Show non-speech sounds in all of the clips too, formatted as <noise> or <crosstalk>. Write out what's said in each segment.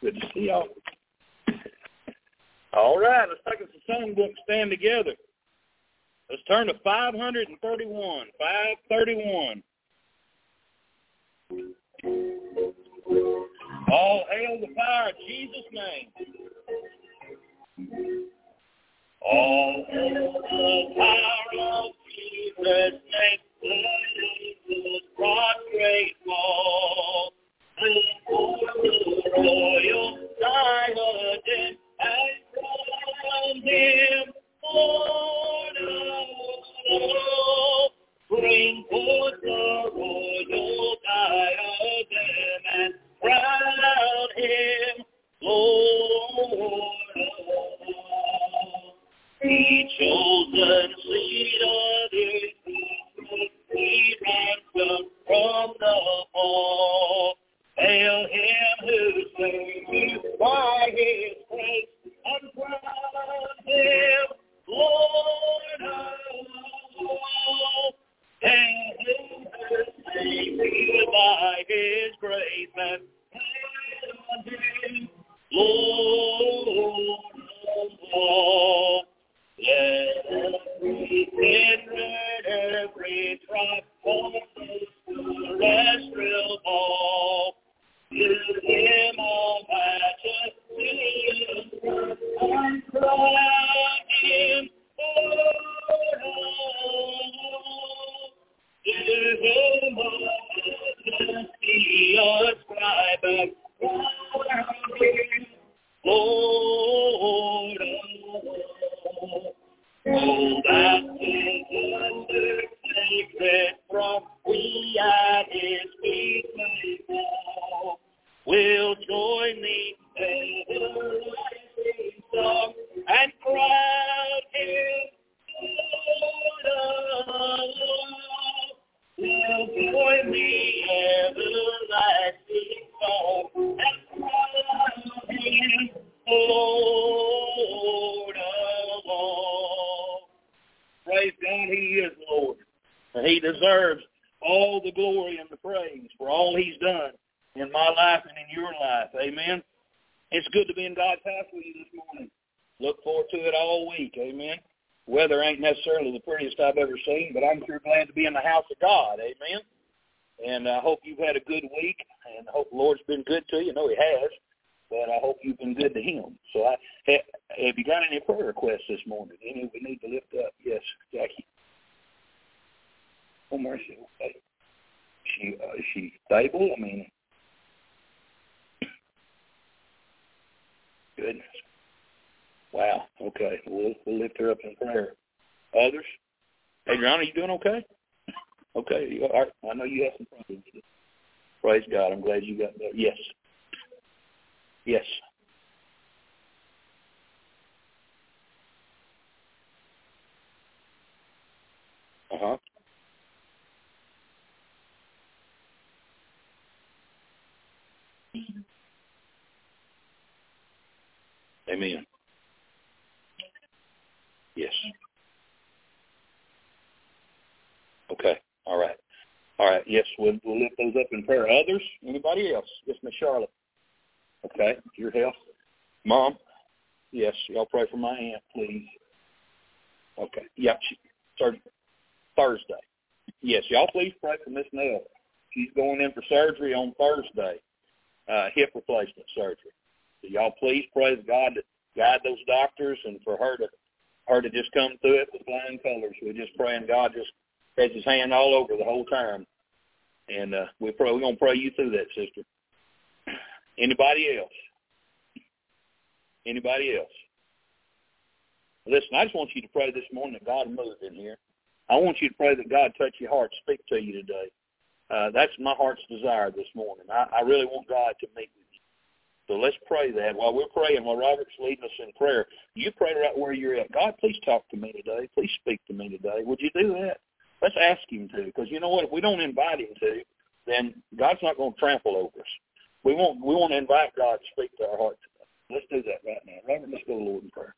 Good to see y'all. All right, let's take us a songbook stand together. Let's turn to 531. 531. All hail the fire, Jesus' name. All hail the power of Jesus' name. Jesus prostrate fall. Royal diadem and crown him All right. Yes, we'll, we'll lift those up in prayer. Others? Anybody else? Yes, Miss Charlotte. Okay, your health. Mom, yes, y'all pray for my aunt, please. Okay, yep, she, Thursday. Yes, y'all please pray for Miss Nell. She's going in for surgery on Thursday, uh, hip replacement surgery. So y'all please pray that God to guide those doctors and for her to her to just come through it with flying colors. We're just praying God just has his hand all over the whole time. And uh, we pray we're gonna pray you through that, sister. Anybody else? Anybody else? Listen, I just want you to pray this morning that God move in here. I want you to pray that God touch your heart, speak to you today. Uh, that's my heart's desire this morning. I, I really want God to meet with you. So let's pray that. While we're praying, while Robert's leading us in prayer, you pray right where you're at. God, please talk to me today. Please speak to me today. Would you do that? Let's ask him to, because you know what? If we don't invite him to, then God's not going to trample over us. We want we want to invite God to speak to our hearts. Let's do that right now. Robert, let's go to the Lord in prayer.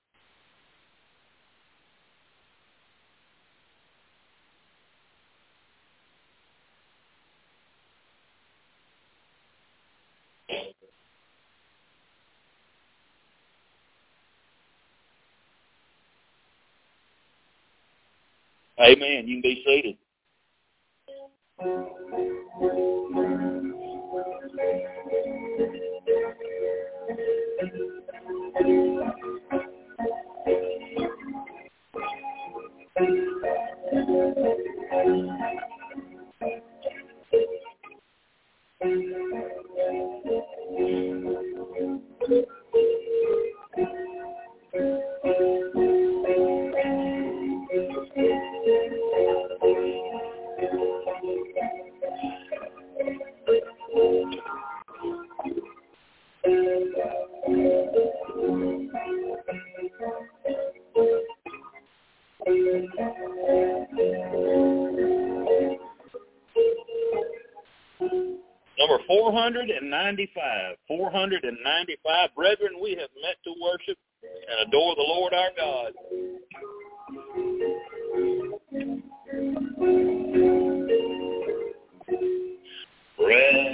Amen. You can be seated. Number 495. 495. Brethren, we have met to worship and adore the Lord our God. Brethren.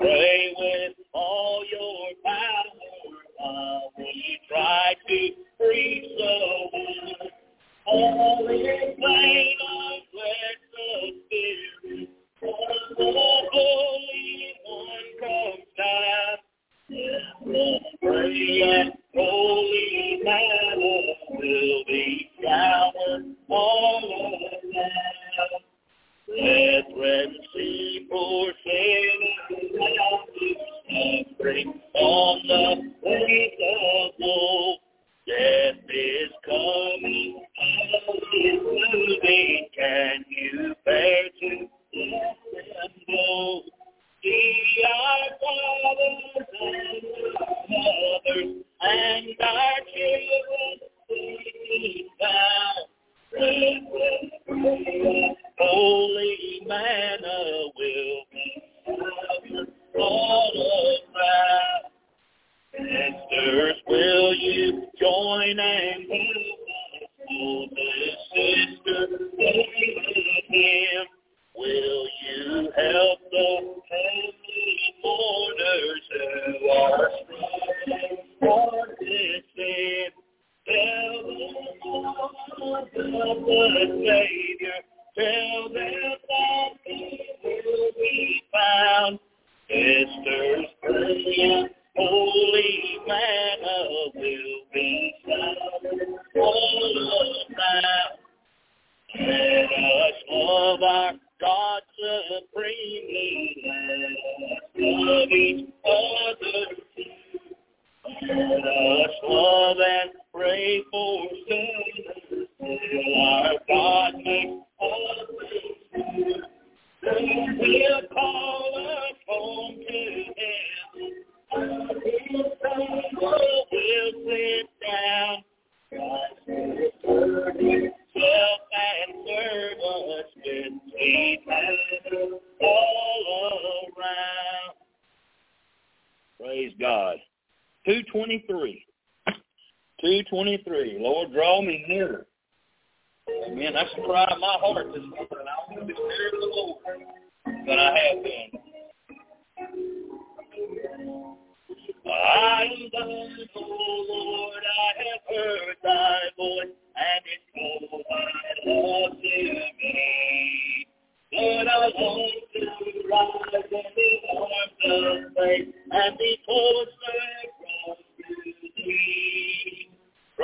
Hey.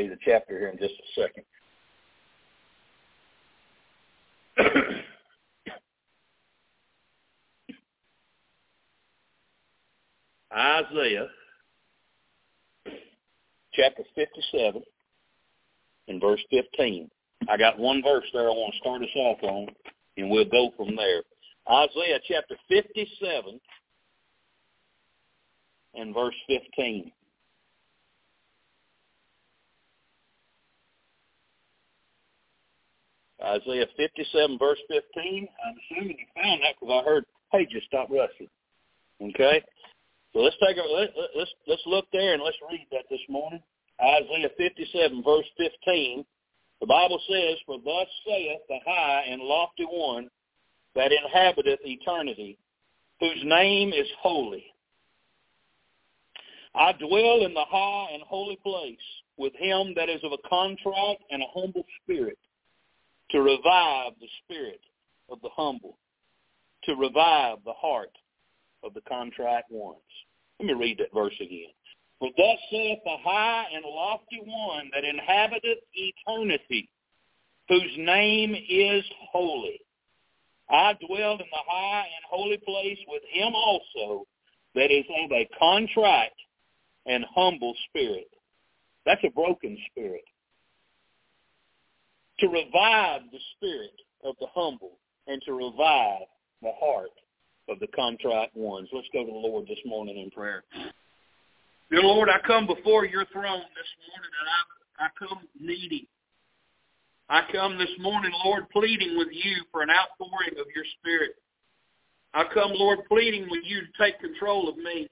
tell you the chapter here in just a second. <clears throat> Isaiah chapter 57 and verse 15. I got one verse there I want to start us off on, and we'll go from there. Isaiah chapter 57 and verse 15. Isaiah 57, verse 15. I'm assuming you found that because I heard pages stop rushing. Okay? So let's take a let, let, let's let's look there and let's read that this morning. Isaiah 57, verse 15. The Bible says, "For thus saith the high and lofty one that inhabiteth eternity, whose name is holy. I dwell in the high and holy place with him that is of a contrite and a humble spirit, to revive the spirit of the humble, to revive the heart of the contrite ones. Let me read that verse again. For thus saith the high and lofty one that inhabiteth eternity, whose name is holy. I dwell in the high and holy place with him also that is of a contrite and humble spirit. That's a broken spirit. To revive the spirit of the humble and to revive the heart of the contrite ones. Let's go to the Lord this morning in prayer. Dear Lord, I come before your throne this morning and I, I come needy. I come this morning, Lord, pleading with you for an outpouring of your spirit. I come, Lord, pleading with you to take control of me.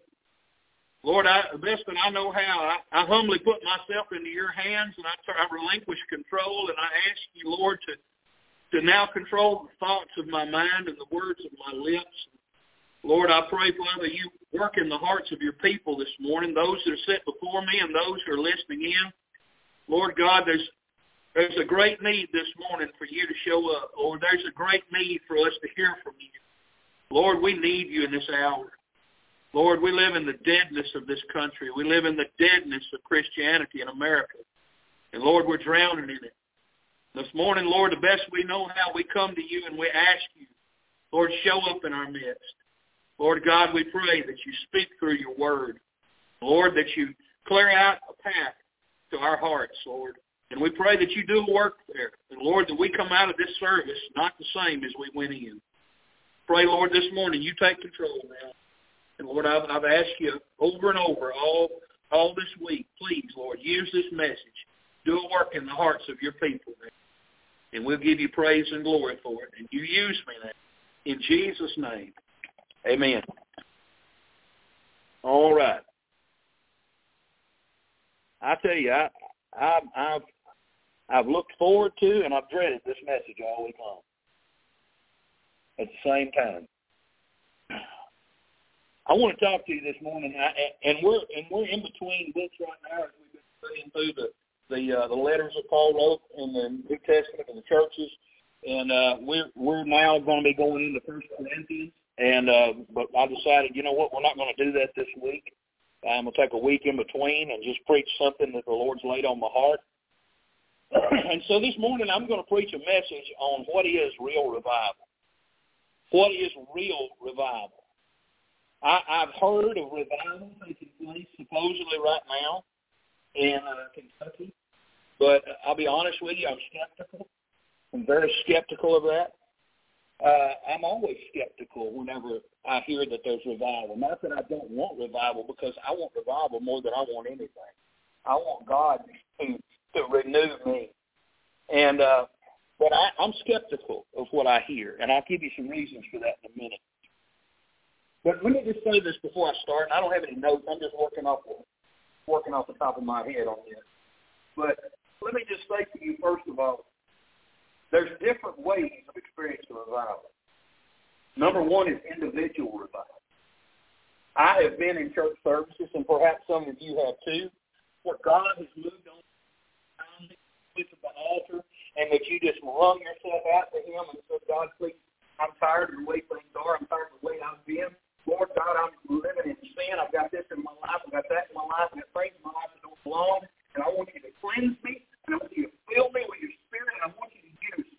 Lord, I, best that I know how, I, I humbly put myself into your hands and I, I relinquish control and I ask you, Lord, to, to now control the thoughts of my mind and the words of my lips. Lord, I pray, Father, you work in the hearts of your people this morning, those that are set before me and those who are listening in. Lord God, there's there's a great need this morning for you to show up. Lord, there's a great need for us to hear from you. Lord, we need you in this hour. Lord, we live in the deadness of this country. We live in the deadness of Christianity in America. And Lord, we're drowning in it. This morning, Lord, the best we know how, we come to you and we ask you, Lord, show up in our midst. Lord God, we pray that you speak through your word. Lord, that you clear out a path to our hearts, Lord. And we pray that you do work there. And Lord, that we come out of this service not the same as we went in. Pray, Lord, this morning you take control now. And Lord, I've, I've asked you over and over all all this week, please, Lord, use this message. Do a work in the hearts of your people. Man. And we'll give you praise and glory for it. And you use me now. In Jesus' name. Amen. All right. I tell you, I, I, I've I've looked forward to and I've dreaded this message all week long. At the same time, I want to talk to you this morning, and we're and we're in between books right now as we've been studying through the the uh, the letters that Paul wrote in the New Testament and the churches, and uh, we're we're now going to be going into First Corinthians. And uh, but I decided, you know what, we're not going to do that this week. I'm to take a week in between and just preach something that the Lord's laid on my heart. <clears throat> and so this morning I'm going to preach a message on what is real revival. What is real revival? I, I've heard of revival taking place supposedly right now in uh, Kentucky, but I'll be honest with you, I'm skeptical. I'm very skeptical of that. Uh, I'm always skeptical whenever I hear that there's revival. Not that I don't want revival, because I want revival more than I want anything. I want God to to renew me, and uh, but I, I'm skeptical of what I hear, and I'll give you some reasons for that in a minute. But let me just say this before I start. I don't have any notes. I'm just working off working off the top of my head on this. But let me just say to you first of all, there's different ways of experiencing revival. Number one is individual revival. I have been in church services, and perhaps some of you have too, where God has moved on with the altar, and that you just rung yourself out to Him and said, God, please, I'm tired of the way things are. I'm tired of the way I've been. Lord God, I'm living in sin. I've got this in my life. I've got that in my life. I've got things in my life that don't belong. And I want you to cleanse me. And I want you to fill me with your spirit. And I want you to use me.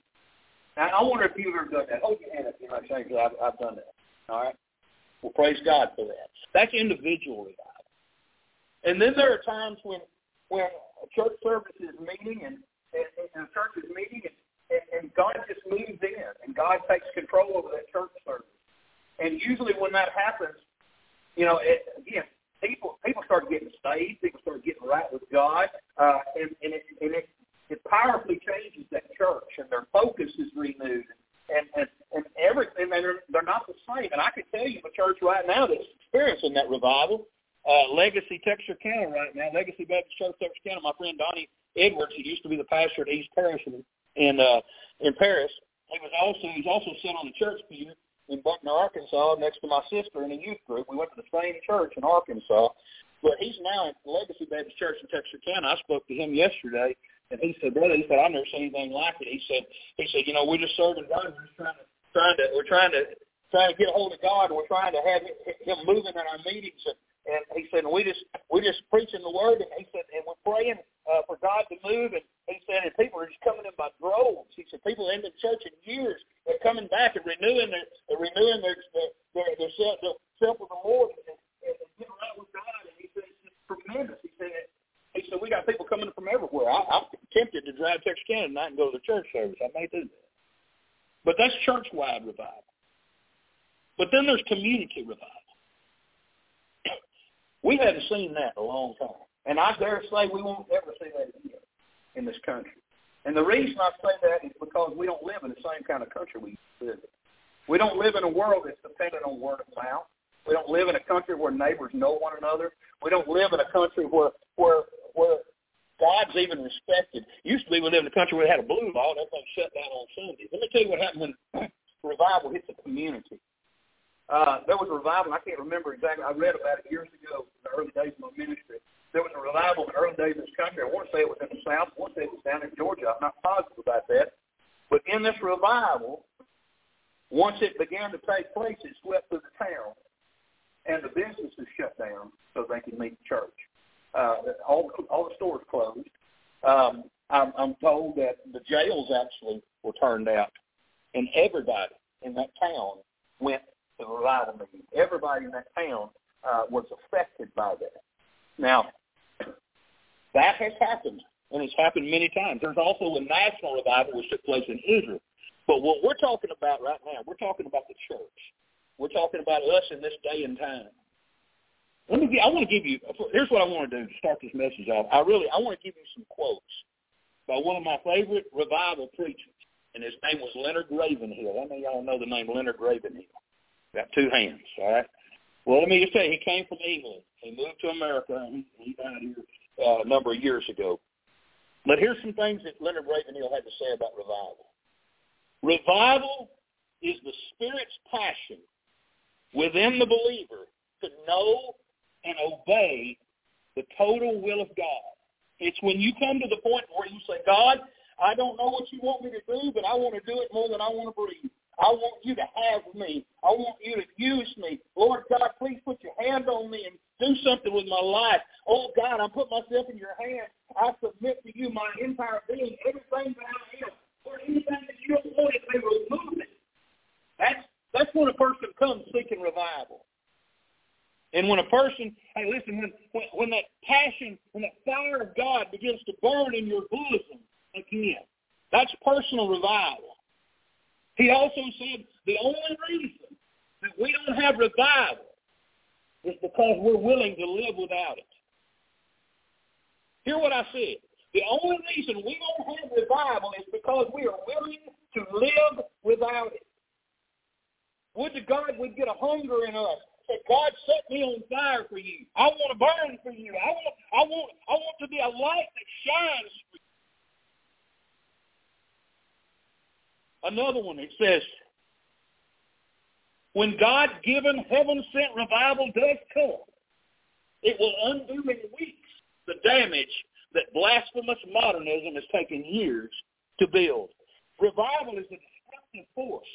Now, I wonder if you've ever done that. Hold your hand up. Because I've, I've done that. All right? Well, praise God for that. That's individual revival. And then there are times when when a church service is meeting and, and, and a church is meeting and, and, and God just moves in and God takes control over that church service. And usually when that happens, you know, it, again, people people start getting saved, people start getting right with God, uh, and, and, it, and it, it powerfully changes that church, and their focus is renewed, and and and everything. And they're they're not the same. And I can tell you, a church right now that's experiencing that revival, uh, Legacy Texarkana right now, Legacy Baptist Church Texarkana. My friend Donnie Edwards, he used to be the pastor at East Parish in in, uh, in Paris. He was also he's also sitting on the church pew in Buckner, Arkansas, next to my sister in a youth group. We went to the same church in Arkansas. But he's now at Legacy Baptist Church in Texarkana. I spoke to him yesterday, and he said, "Brother, he said I've never seen anything like it." He said, "He said, you know, we're just serving God. We're just trying to, trying to, we're trying to, trying to get a hold of God. We're trying to have Him moving in our meetings." And, and he said, and "We just, we're just preaching the word." And he said, "And we're praying uh, for God to move." And he said, "And people are just coming in by droves." He said, "People in the church in years they're coming back and renewing their, they're renewing their their their, their, self, their self with the Lord and, and, and getting right with God. And he said it's just tremendous. He said he said we got people coming from everywhere. I, I'm tempted to drive to Texarkana tonight and go to the church service. I may do that. But that's church-wide revival. But then there's community revival. We haven't seen that in a long time. And I dare say we won't ever see that again in this country. And the reason I say that is because we don't live in the same kind of country we live in. We don't live in a world that's dependent on word of mouth. We don't live in a country where neighbors know one another. We don't live in a country where where where God's even respected. Used to be we lived in a country where they had a blue law and everything shut down on Sundays. Let me tell you what happened when <clears throat> revival hit the community. Uh, there was a revival. I can't remember exactly. I read about it years ago in the early days of my ministry there was a revival in the early days of this country. I want to say it was in the South. I want to say it was down in Georgia. I'm not positive about that. But in this revival, once it began to take place, it swept through the town, and the businesses shut down so they could meet the church. Uh, all, all the stores closed. Um, I'm, I'm told that the jails actually were turned out, and everybody in that town went to the revival meeting. Everybody in that town uh, was affected by that. Now, that has happened, and it's happened many times. There's also a national revival which took place in Israel. But what we're talking about right now, we're talking about the church. We're talking about us in this day and time. Let me. I want to give you. Here's what I want to do to start this message off. I really. I want to give you some quotes by one of my favorite revival preachers, and his name was Leonard Ravenhill. Many of y'all know the name Leonard Ravenhill? Got two hands. All right. Well, let me just say, he came from England. He moved to America, and he died here uh, a number of years ago. But here's some things that Leonard Ravenhill had to say about revival. Revival is the Spirit's passion within the believer to know and obey the total will of God. It's when you come to the point where you say, God, I don't know what you want me to do, but I want to do it more than I want to breathe. I want you to have me. I want you to use me. Lord God, please put your hand on me and do something with my life. Oh God, I put myself in your hands. I submit to you my entire being, everything that I am. Or anything that you don't want, it may remove it. That's that's when a person comes seeking revival. And when a person, hey, listen, when, when, when that passion, when that fire of God begins to burn in your bosom again, that's personal revival. He also said the only reason that we don't have revival is because we're willing to live without it. Hear what I said. The only reason we don't have revival is because we are willing to live without it. Would to God we'd get a hunger in us that God set me on fire for you. I want to burn for you. I want, I want, I want to be a light that shines for you. Another one, it says, when God-given, heaven-sent revival does come, it will undo in weeks the damage that blasphemous modernism has taken years to build. Revival is a destructive force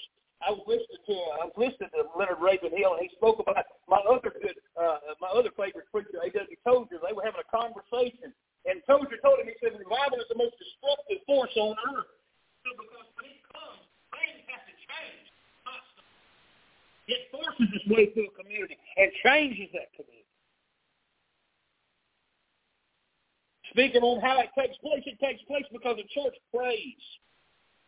I was listening to I was listening to Leonard Ravenhill, and he spoke about my other good, uh, my other favorite preacher, A.W. Tozer. They were having a conversation, and Tozer told him, he said, revival is the most destructive force on earth. So because comes, things have to change It forces its way through a community and changes that community. Speaking on how it takes place, it takes place because the church prays.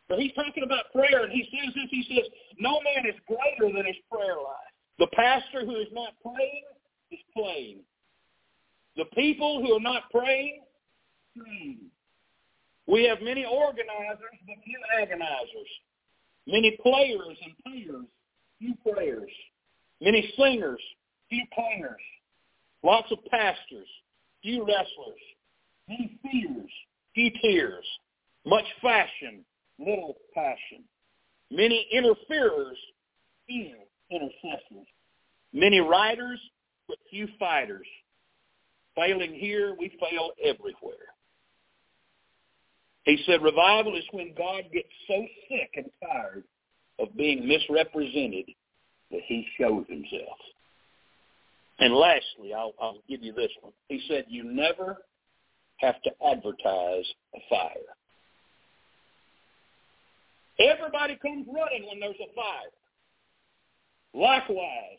But he's talking about prayer, and he says this. He says, no man is greater than his prayer life. The pastor who is not praying is playing. The people who are not praying, hmm. We have many organizers, but few agonizers. Many players and payers, few prayers. Many singers, few players. Lots of pastors, few wrestlers. Many fears, few tears. Much fashion, little passion. Many interferers, few intercessors. Many riders, but few fighters. Failing here, we fail everywhere. He said revival is when God gets so sick and tired of being misrepresented that he shows himself. And lastly, I'll, I'll give you this one. He said, you never have to advertise a fire. Everybody comes running when there's a fire. Likewise,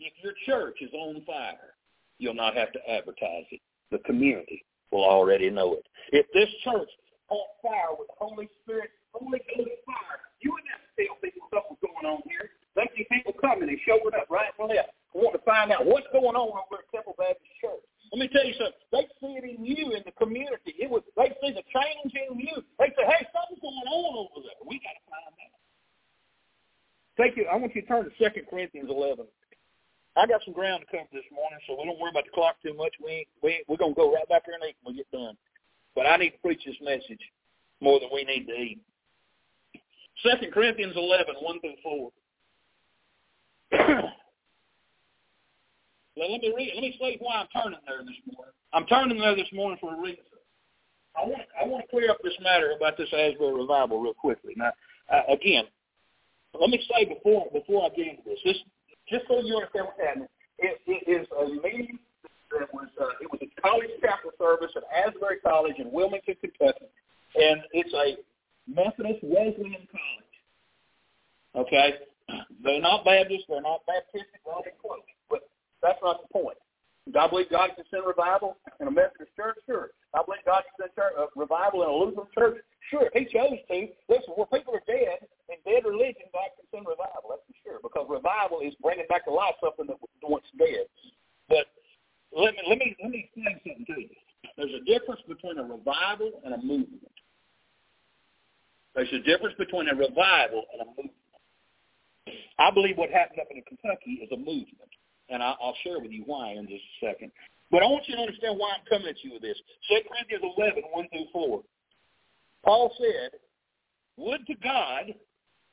if your church is on fire, you'll not have to advertise it. The community will already know it. If this church on fire with Holy Spirit, Holy Ghost fire, you wouldn't have tell people something's going on here. They see people coming and showing up right and left, want to find out what's going on over at Temple Baptist Church. Let me tell you something. They see it in you in the community. It was they see the change in you. They say, "Hey, something's going on over there. We got to find out." Take you. I want you to turn to Second Corinthians 11. I got some ground to cover this morning, so we don't worry about the clock too much. We we we're gonna go right back there and eat when we get done. But I need to preach this message more than we need to eat. Second Corinthians 11, 1 through 4. Well, let me read. Let me say why I'm turning there this morning. I'm turning there this morning for a reason. I want I want to clear up this matter about this Asbury revival real quickly. Now, uh, again, let me say before before I get into this, this just so you understand what's happening, it, it is a meeting that was uh, it was a college chapel service at Asbury College in Wilmington, Kentucky, and it's a Methodist Wesleyan college. Okay, they're not Baptist, they're not Baptist artistic, well, in quotes, but that's not the point. Do I believe God can send revival in a Methodist church? Sure. I believe God can send church, uh, revival in a Lutheran church? Sure. He chose to. Listen, where people are dead in dead religion, God can send revival. That's for sure. Because revival is bringing back to life something that was once dead. But let me let me let me explain something to you. There's a difference between a revival and a movement. There's a difference between a revival and a movement. I believe what happened up in Kentucky is a movement, and I'll share with you why in just a second. But I want you to understand why I'm coming at you with this. 2 Corinthians 11, 1 through 4. Paul said, would to God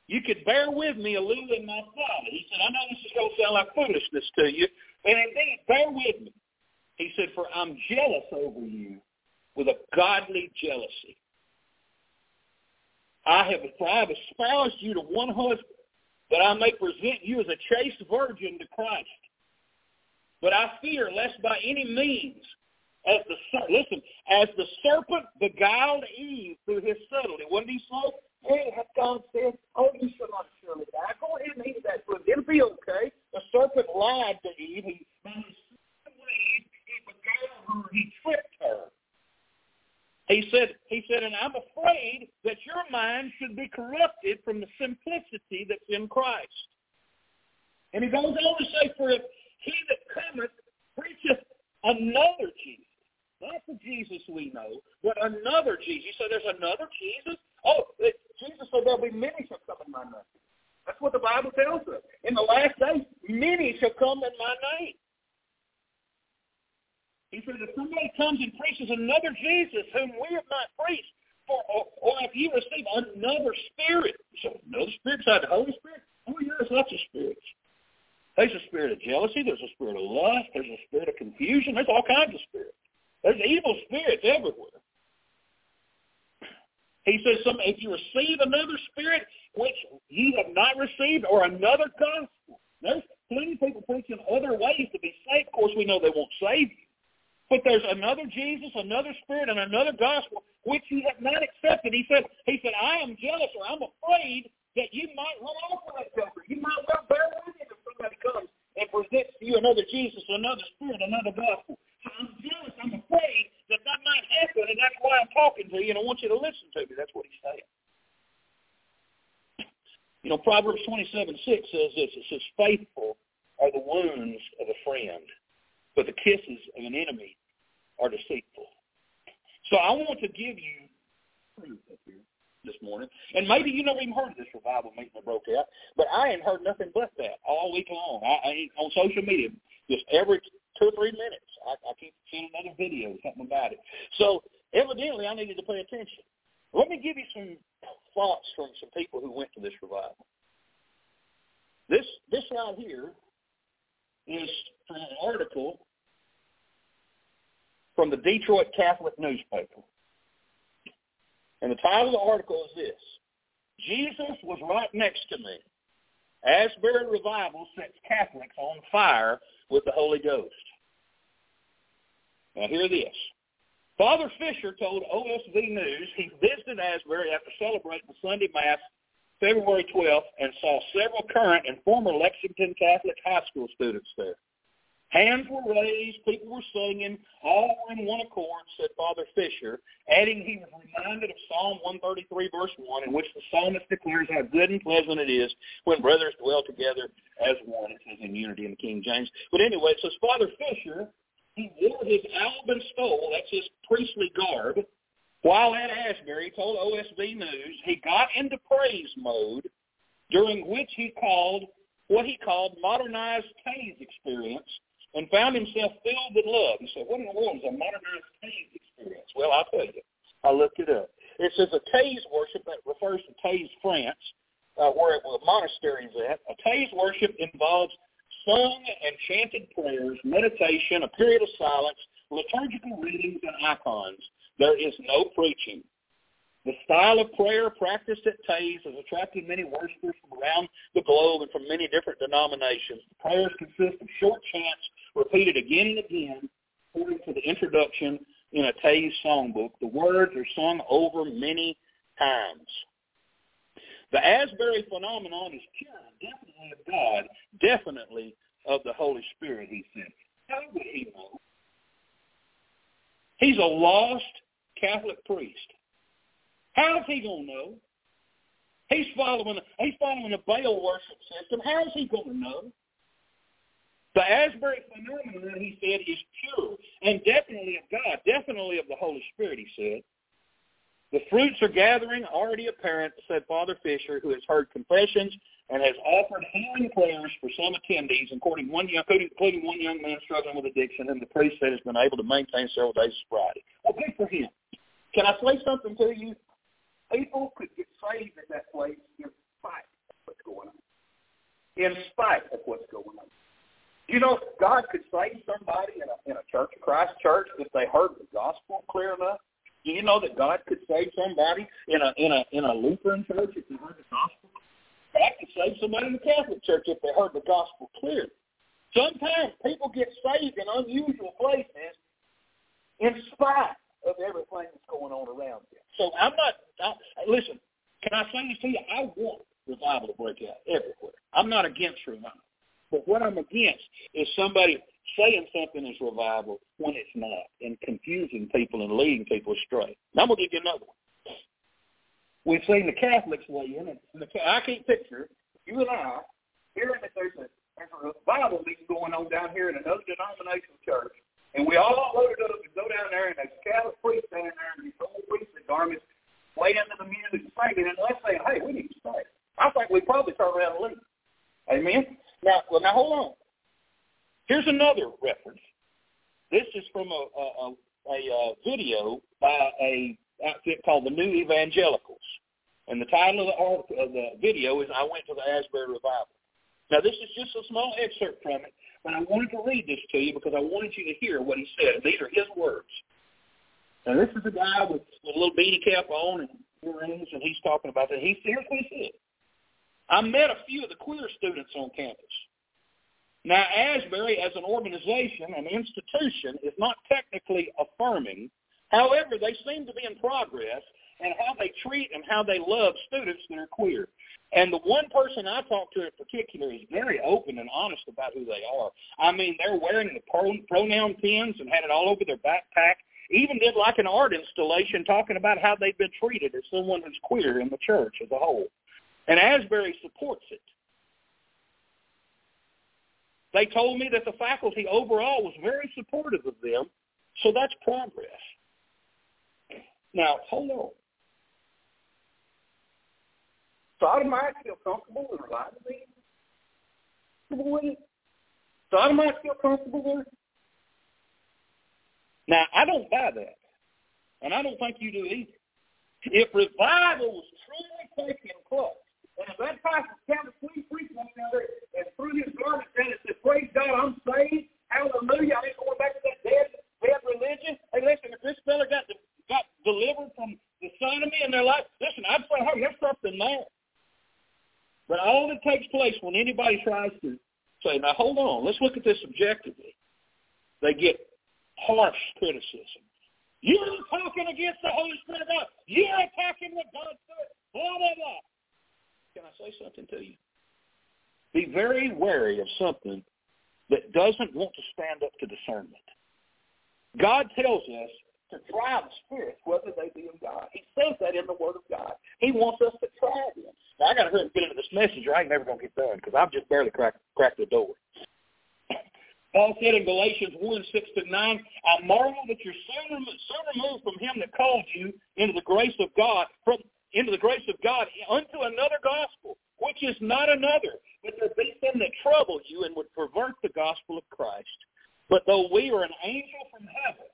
you could bear with me a little in my folly. He said, I know this is going to sound like foolishness to you, and indeed, bear with me. He said, for I'm jealous over you with a godly jealousy. I have, I have espoused you to one husband, that I may present you as a chaste virgin to Christ. But I fear lest by any means, as the listen, as the serpent beguiled Eve through his subtlety. What did he say? Hey, has God said, oh, you shall not surely die. Go ahead and eat that food. It'll be okay. The serpent lied to Eve. He, he beguiled her. He tricked her. He said, he said, and I'm afraid that your mind should be corrupted from the simplicity that's in Christ. And he goes on to say, for if he that cometh preacheth another Jesus, not the Jesus we know, but another Jesus. So there's another Jesus? Oh, Jesus said there'll be many shall come in my name. That's what the Bible tells us. In the last days, many shall come in my name. He said, if somebody comes and preaches another Jesus whom we have not preached, or, or, or if you receive another spirit, so another spirit besides the Holy Spirit? Oh, yeah, there's lots of spirits. There's a spirit of jealousy. There's a spirit of lust. There's a spirit of confusion. There's all kinds of spirits. There's evil spirits everywhere. He says, if you receive another spirit which you have not received or another gospel, there's plenty of people preaching other ways to be saved. Of course, we know they won't save you. But there's another Jesus, another Spirit, and another gospel which you have not accepted. He said, He said, I am jealous or I'm afraid that you might run off with that joker. You might well bear with him if somebody comes and presents to you another Jesus, another Spirit, another gospel. So I'm jealous. I'm afraid that that might happen, and that's why I'm talking to you, and I want you to listen to me. That's what he's saying. You know, Proverbs 27, 6 says this. It says, faithful are the wounds of a friend, but the kisses of an enemy are deceitful. So I want to give you this morning. And maybe you never even heard of this revival meeting that broke out, but I ain't heard nothing but that all week long. I, I on social media, just every two or three minutes, I, I keep seeing another video, or something about it. So evidently, I needed to pay attention. Let me give you some thoughts from some people who went to this revival. This this right here is from an article from the Detroit Catholic newspaper. And the title of the article is this, Jesus was right next to me. Asbury Revival sets Catholics on fire with the Holy Ghost. Now hear this. Father Fisher told OSV News he visited Asbury after celebrating the Sunday Mass February 12th and saw several current and former Lexington Catholic high school students there. Hands were raised, people were singing, all were in one accord, said Father Fisher, adding he was reminded of Psalm 133, verse 1, in which the psalmist declares how good and pleasant it is when brothers dwell together as one. It says in unity in the King James. But anyway, it says Father Fisher, he wore his alb and stole, that's his priestly garb, while at Asbury, told OSV News, he got into praise mode, during which he called what he called modernized Taizé experience, and found himself filled with love. He said, what in the world is a modernized Taizé experience? Well, I'll tell you. I looked it up. It says a Taizé worship that refers to Taizé, France, uh, where the monastery is at. A Taizé worship involves sung and chanted prayers, meditation, a period of silence, liturgical readings, and icons. There is no preaching. The style of prayer practiced at Taizé has attracted many worshipers from around the globe and from many different denominations. The prayers consist of short chants repeated again and again according to the introduction in a Taizé songbook. The words are sung over many times. The Asbury phenomenon is pure, definitely of God, definitely of the Holy Spirit, he said. How would he know? He's a lost Catholic priest. How's he gonna know? He's following he's following a Baal worship system. How is he gonna know? The Asbury phenomenon, he said, is pure and definitely of God, definitely of the Holy Spirit, he said. The fruits are gathering, already apparent, said Father Fisher, who has heard confessions and has offered healing prayers for some attendees, including one young, including one young man struggling with addiction, and the priest said has been able to maintain several days of sobriety. Well, good for him. Can I say something to you? People could get saved at that place in spite of what's going on. In spite of what's going on. You know, God could save somebody in a, in a Church Christ church if they heard the gospel clear enough. Do you know that God could save somebody in a in a in a Lutheran church if they heard the gospel? God could save somebody in the Catholic church if they heard the gospel clear. Sometimes people get saved in unusual places in spite of everything that's going on around them. So I'm not. I, listen, can I say this to you? I want revival to break out everywhere. I'm not against revival, but what I'm against is somebody saying something is revival when it's not, and confusing people and leading people astray. Now I'm gonna give you another one. We've seen the Catholics weigh in, and the, I can't picture you and I hearing that there's a there's a revival meeting going on down here in another denominational church, and we all loaded up and go down there, and there's Catholic priests standing there in these old priestly garments, playing into the music, singing, and let's say, hey, we need to stay. I think we probably turn around and leave. Amen. Now, well, now hold on. Here's another reference. This is from a, a, a, a video by a outfit called the New Evangelicals. And the title of the, of the video is I Went to the Asbury Revival. Now, this is just a small excerpt from it, but I wanted to read this to you because I wanted you to hear what he said. These are his words. Now, this is a guy with, with a little beady cap on and earrings, and he's talking about that. He, what said. I met a few of the queer students on campus. Now, Asbury, as an organization, an institution, is not technically affirming. However, they seem to be in progress in how they treat and how they love students that are queer. And the one person I talked to in particular is very open and honest about who they are. I mean, they're wearing the pronoun pins and had it all over their backpack. Even did like an art installation talking about how they've been treated as someone who's queer in the church as a whole. And Asbury supports it. They told me that the faculty overall was very supportive of them, so that's progress. Now, hold on. Sodomites feel comfortable revival meetings? Comfortable with it? Sodomites feel comfortable with it? Now, I don't buy that, and I don't think you do either. If revival was truly taking place, and if that pastor three preaching on there and threw his garment down and said, Praise God, I'm saved. Hallelujah. I ain't going back to that dead, dead religion. Hey, listen, if this fella got got delivered from the sodomy in their life, listen, I'd say, hey, there's something there. But all that takes place when anybody tries to say, now hold on, let's look at this objectively. They get harsh criticism. You're talking against the Holy Spirit of God. You're attacking what God said. Blah, blah, blah. Can I say something to you? Be very wary of something that doesn't want to stand up to discernment. God tells us to try the spirits, whether they be of God. He says that in the Word of God. He wants us to try them. Now, I got to hurry and get into this message, or I ain't never going to get done because I've just barely cracked, cracked the door. <coughs> Paul said in Galatians 1, 6 to 9, I marvel that you're so, so removed from him that called you into the grace of God, from into the grace of God unto another gospel, which is not another, but be some that trouble you and would pervert the gospel of Christ. But though we are an angel from heaven,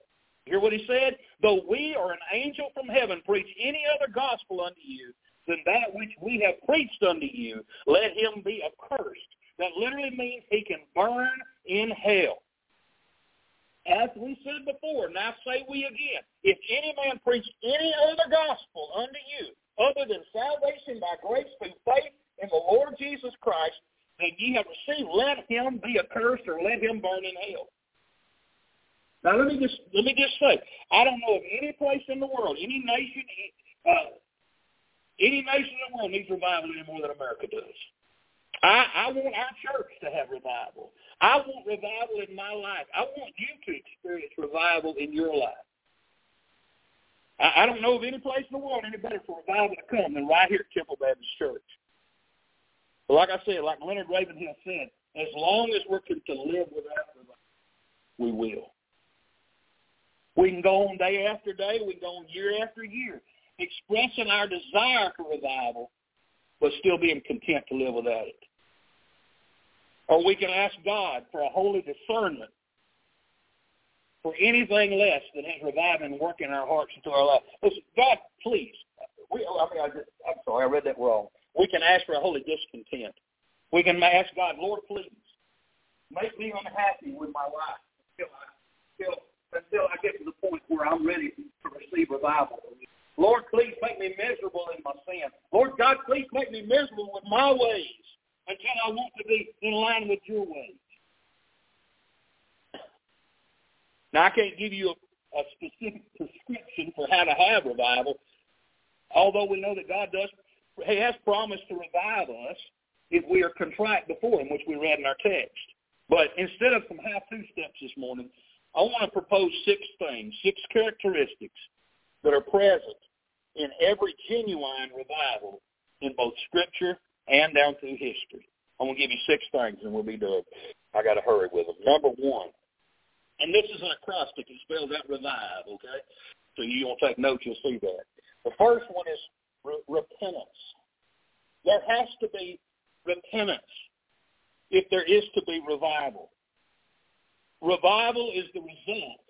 hear what he said? Though we are an angel from heaven preach any other gospel unto you than that which we have preached unto you, let him be accursed. That literally means he can burn in hell. As we said before, now say we again, if any man preach any other gospel unto you other than salvation by grace through faith in the Lord Jesus Christ that ye have received, let him be accursed or let him burn in hell. Now let me just let me just say, I don't know of any place in the world, any nation, uh, any nation in the world needs revival any more than America does. I, I want our church to have revival. I want revival in my life. I want you to experience revival in your life. I, I don't know of any place in the world any better for revival to come than right here at Temple Baptist Church. But like I said, like Leonard Ravenhill said, as long as we're to live without revival, we will. We can go on day after day. We can go on year after year, expressing our desire for revival, but still being content to live without it. Or we can ask God for a holy discernment for anything less than his reviving work in our hearts into our life. Listen, God, please. We, I mean, I just, I'm sorry, I read that wrong. We can ask for a holy discontent. We can ask God, Lord, please, make me unhappy with my life until I, until, until I get to the point where I'm ready to receive revival. Lord, please make me miserable in my sin. Lord God, please make me miserable with my ways until I want to be in line with your ways. Now, I can't give you a, a specific prescription for how to have revival, although we know that God does, he has promised to revive us if we are contrite before him, which we read in our text. But instead of some how-to steps this morning, I want to propose six things, six characteristics that are present in every genuine revival in both Scripture and down through history. I'm going to give you six things and we'll be done. I got to hurry with them. Number one, and this is an acrostic. It spells out revive, okay? So you to take notes, you'll see that. The first one is re- repentance. There has to be repentance if there is to be revival. Revival is the result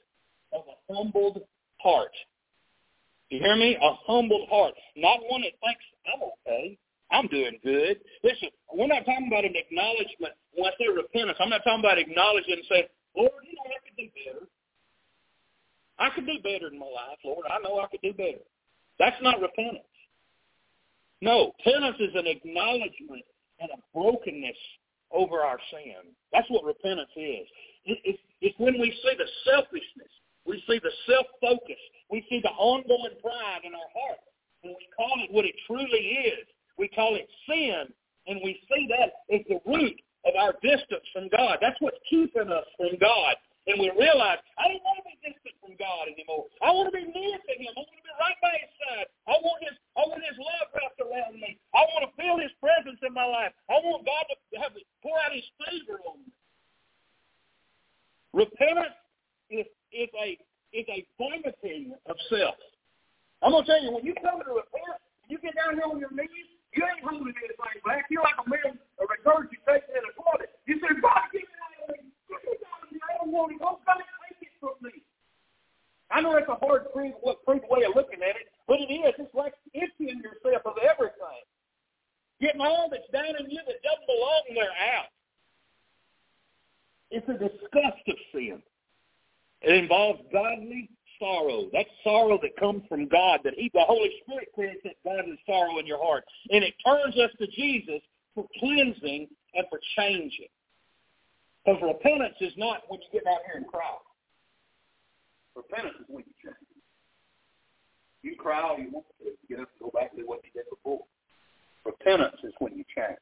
of a humbled heart. You hear me? A humbled heart. Not one that thinks, I'm okay. I'm doing good. Listen, we're not talking about an acknowledgement. When I say repentance, I'm not talking about acknowledging and saying, Lord, you know, I better. I could do better in my life, Lord. I know I could do better. That's not repentance. No, penance is an acknowledgement and a brokenness over our sin. That's what repentance is. It's when we see the selfishness, we see the self-focus, we see the ongoing pride in our heart, and we call it what it truly is. We call it sin, and we see that as the root of our distance from God. That's what's keeping us from God. And we realize, I don't want to be distant from God anymore. I want to be near to him. I want to be right by his side. I want his, I want his love wrapped around me. I want to feel his presence in my life. I want God to have pour out his favor on me. Repentance is, is a is a vomiting of self. I'm gonna tell you, when you come to repent, you get down here on your knees, you ain't holding anything back. You're like a man a regurgitating in a toilet. You say, God, get it out of me. Get it out of me. I don't want it. Don't come and take it from me. I know that's a hard what way of looking at it, but it is. It's like emptying yourself of everything. Getting all that's down in you that doesn't belong there out. It's a disgust of sin. It involves godly sorrow. That's sorrow that comes from God, that he, the Holy Spirit creates that godly sorrow in your heart. And it turns us to Jesus for cleansing and for changing. Because repentance is not when you get out here and cry. Repentance is when you change. You cry all you want to, get up and go back to what you did before. Repentance is when you change.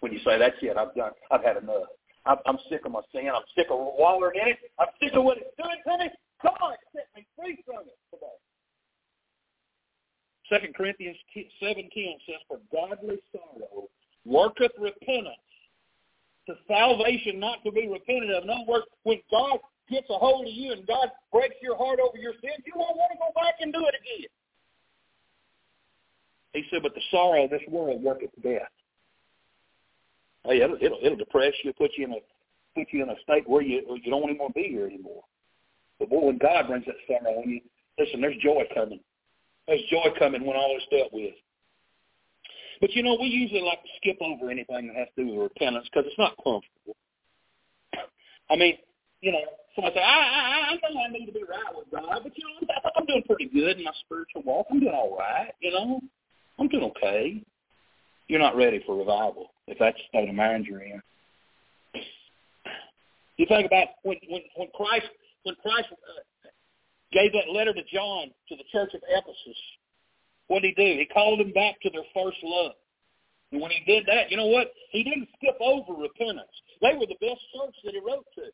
When you say, that's it, I've done, I've had enough. I'm, I'm sick of my sin. I'm sick of wallowing in it. I'm sick of what it's doing to me. God set me free from it today. Second Corinthians seven ten says, "For godly sorrow worketh repentance to salvation, not to be repented of." In other words, when God gets a hold of you and God breaks your heart over your sin, you won't want to go back and do it again. He said, "But the sorrow of this world worketh death." Hey, it'll, it'll it'll depress you, put you in a put you in a state where you you don't want to be here anymore. But boy, when God brings that sorrow on you, listen, there's joy coming. There's joy coming when all is dealt with. But you know, we usually like to skip over anything that has to do with repentance because it's not comfortable. I mean, you know, somebody say, I, I, I know I need to be right with God, but you know, I think I'm doing pretty good in my spiritual walk. I'm doing all right, you know. I'm doing okay. You're not ready for revival if that's the state of mind you're in. You think about when when when Christ when Christ uh, gave that letter to John to the church of Ephesus, what did he do? He called them back to their first love. And when he did that, you know what? He didn't skip over repentance. They were the best church that he wrote to.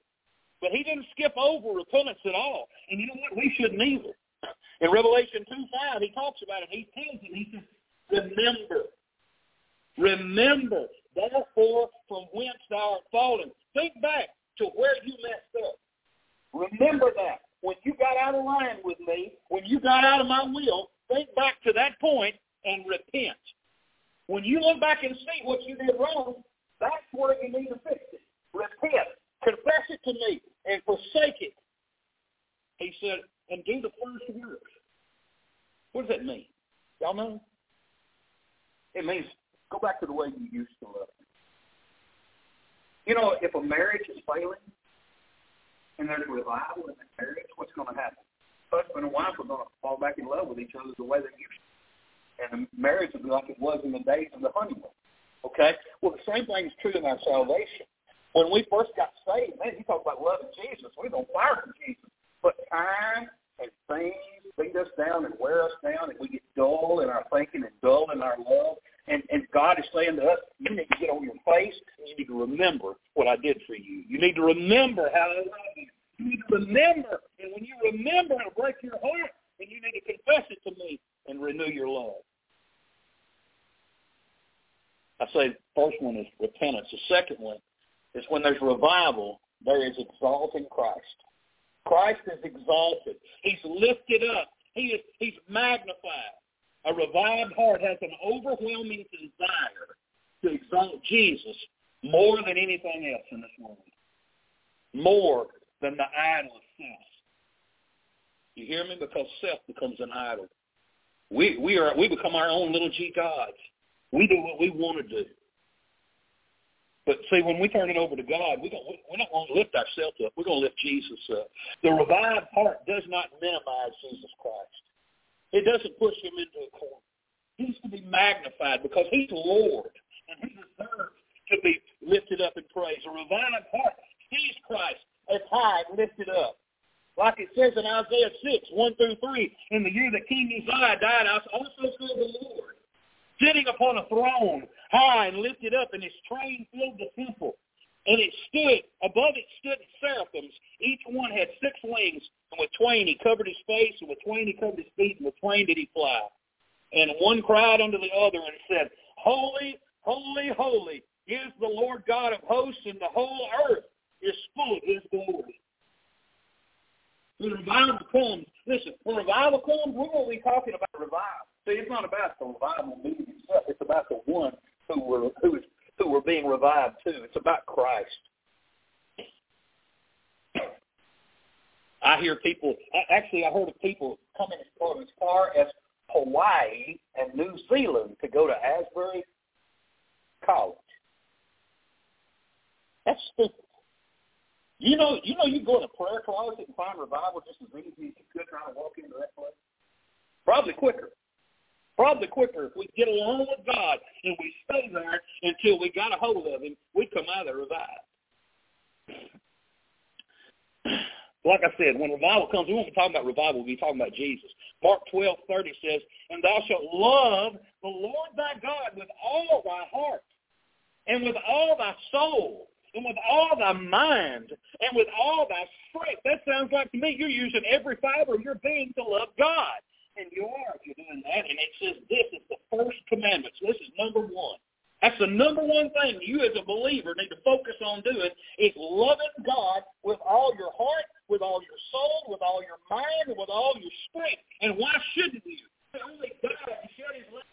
But he didn't skip over repentance at all. And you know what? We shouldn't either. In Revelation 2, 5, he talks about it. He tells them, he says, remember. Remember, therefore, from whence thou art fallen. Think back to where you messed up. Remember that. When you got out of line with me, when you got out of my will, think back to that point and repent. When you look back and see what you did wrong, that's where you need to fix it. Repent. Confess it to me and forsake it. He said, and do the first work. What does that mean? Y'all know? It means go back to the way you used to love. You know, if a marriage is failing and there's revival in the marriage, what's going to happen? Husband and wife are going to fall back in love with each other the way they used to. And the marriage will be like it was in the days of the honeymoon. Okay? Well, the same thing is true in our salvation. When we first got saved, man, you talk about loving Jesus. We're on fire for Jesus. But time and things beat us down and wear us down, and we get dull in our thinking and dull in our love. And, and God is saying to us, you need to get on your face you need to remember what I did for you. You need to remember how I love you. You need to remember. And when you remember, it'll break your heart. And you need to confess it to me and renew your love. I say first one is repentance. The second one is when there's revival, there is exalting Christ. Christ is exalted. He's lifted up. He is, he's magnified. A revived heart has an overwhelming desire to exalt Jesus more than anything else in this world. More than the idol of self. You hear me? Because self becomes an idol. We we are we become our own little g gods. We do what we want to do. But see, when we turn it over to God, we don't, we're not going to lift ourselves up. We're going to lift Jesus up. The revived heart does not minimize Jesus Christ. It doesn't push him into a corner. He's to be magnified because he's Lord, and he deserves to be lifted up in praise. A revived heart sees Christ as high lifted up. Like it says in Isaiah 6, 1 through 3, in the year that King Uzziah died, I also saw the Lord sitting upon a throne, high and lifted up, and his train filled the temple. And it stood, above it stood seraphims. Each one had six wings, and with twain he covered his face, and with twain he covered his feet, and with twain did he fly. And one cried unto the other and said, Holy, holy, holy is the Lord God of hosts, and the whole earth is full of his glory. When revival comes, listen, when revival comes, we're to be talking about revival. See, it's not about the revival moving itself. It's about the one who were who is who were being revived too. It's about Christ. I hear people. Actually, I heard of people coming from as far as Hawaii and New Zealand to go to Asbury College. That's stupid. You know, you know, you go in a prayer closet and find revival just as easy as you could trying to walk into that place. Probably quicker. Probably quicker if we get along with God and we stay there until we got a hold of Him, we come out of there revived. Like I said, when revival comes, we won't be talking about revival, we'll be talking about Jesus. Mark twelve thirty says, And thou shalt love the Lord thy God with all thy heart, and with all thy soul, and with all thy mind, and with all thy strength. That sounds like to me you're using every fiber of your being to love God. And you are if you're doing that. And it says this is the first commandment. So this is number one. That's the number one thing you as a believer need to focus on doing is loving God with all your heart, with all your soul, with all your mind, and with all your strength. And why shouldn't you? Only God shed his life,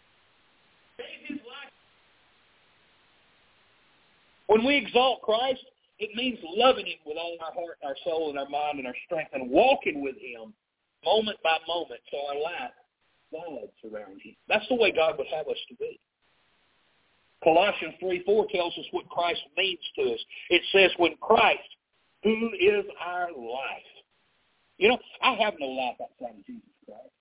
gave his life. When we exalt Christ, it means loving him with all our heart, our soul, and our mind, and our strength, and walking with him moment by moment, so our life slides around him. That's the way God would have us to be. Colossians 3, 4 tells us what Christ means to us. It says, when Christ, who is our life. You know, I have no life outside of Jesus Christ.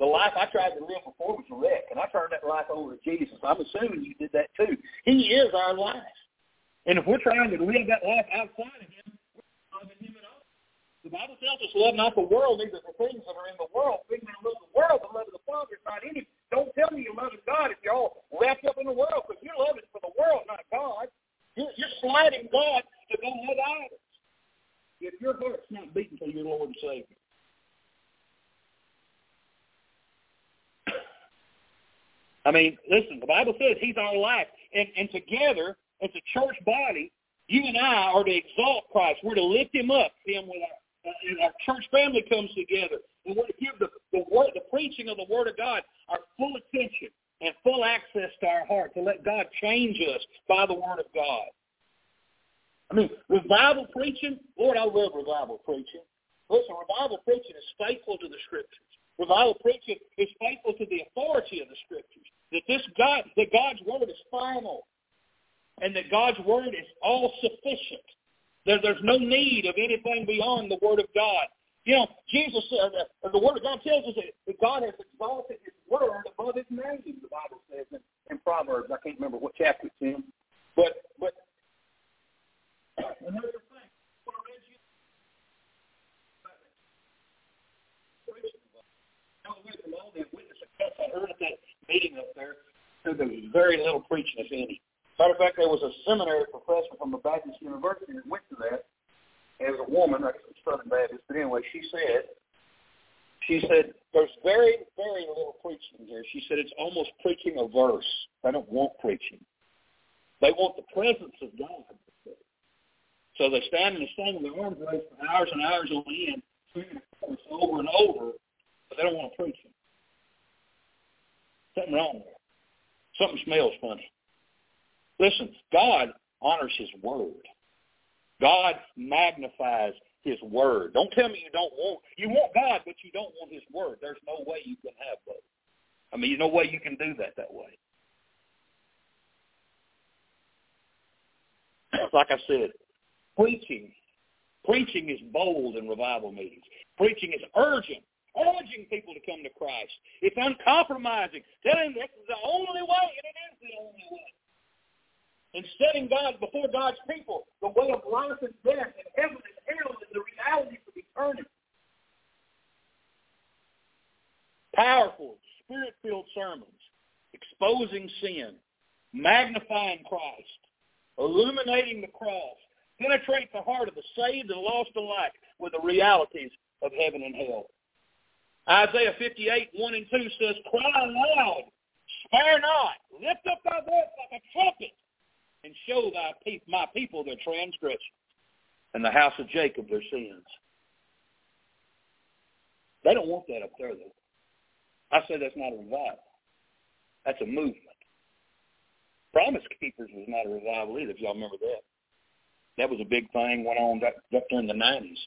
The life I tried to live before was a wreck, and I turned that life over to Jesus. I'm assuming you did that too. He is our life. And if we're trying to live that life outside of him, we're loving him at all. The Bible tells us, love not the world, neither the things that are in the world. Any man love the world, the love of the Father is not in him. tell me you love God if you're all wrapped up in the world, because you love it for the world, not God. You're, you're sliding God to go with idols. If your heart's not beating for your Lord and Savior. I mean, listen, the Bible says he's our life. And, and together, as a church body, you and I are to exalt Christ. We're to lift him up. Him when our, uh, and our church family comes together. And we're to give the, the, word, the preaching of the Word of God our full attention and full access to our heart to let God change us by the Word of God. I mean, revival preaching, Lord, I love revival preaching. Listen, revival preaching is faithful to the Scriptures. Revival preaching is faithful to the authority of the Scriptures. That this God, that God's Word is final and that God's word is all sufficient. There, there's no need of anything beyond the word of God. You know, Jesus said, uh, the word of God tells us that God has exalted his word above his name, the Bible says in, in Proverbs. I can't remember what chapter it's in. But, but <coughs> another thing, I heard at that meeting up there, there was very little preaching, if any. Matter of fact, there was a seminary professor from a Baptist university that went to that as a woman, like a Southern Baptist, but anyway, she said, she said, there's very, very little preaching here. She said it's almost preaching a verse. They don't want preaching. They want the presence of God. So they stand in the sun with their arms raised for hours and hours on end, over and over, but they don't want to preach it. Something wrong there. Something smells funny. Listen, God honors his word. God magnifies his word. Don't tell me you don't want, you want God, but you don't want his word. There's no way you can have both. I mean, there's no way you can do that that way. <clears throat> Like I said, preaching, preaching is bold in revival meetings. Preaching is urgent, urging people to come to Christ. It's uncompromising, telling them this is the only way, and it is the only way and setting God before God's people the way of life and death and heaven and hell and the realities of eternity. Powerful, spirit-filled sermons exposing sin, magnifying Christ, illuminating the cross, penetrate the heart of the saved and lost alike with the realities of heaven and hell. Isaiah 58, 1 and 2 says, Cry aloud, spare not, lift up thy voice like a trumpet, and show thy pe- my people their transgressions and the house of Jacob their sins. They don't want that up there, though. I say that's not a revival. That's a movement. Promise Keepers was not a revival either, if y'all remember that. That was a big thing, went on up, during the 90s.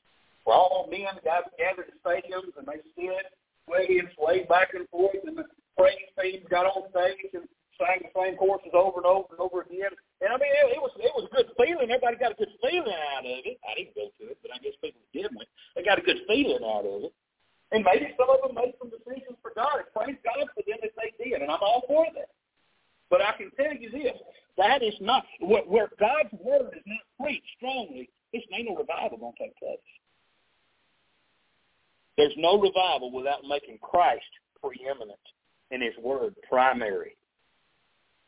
Where all men gathered in stadiums and they stood, swayed swayed back and forth, and the praise team got on stage and sang the same courses over and over and over again. And I mean, it, it was it was a good feeling. Everybody got a good feeling out of it. I didn't go to it, but I guess people did. Went. They got a good feeling out of it. And maybe some of them made some decisions for God. And praise God for them if they did, and I'm all for that. But I can tell you this: that is not where, where God's word is not preached strongly. This ain't no revival to take place. There's no revival without making Christ preeminent and His word primary.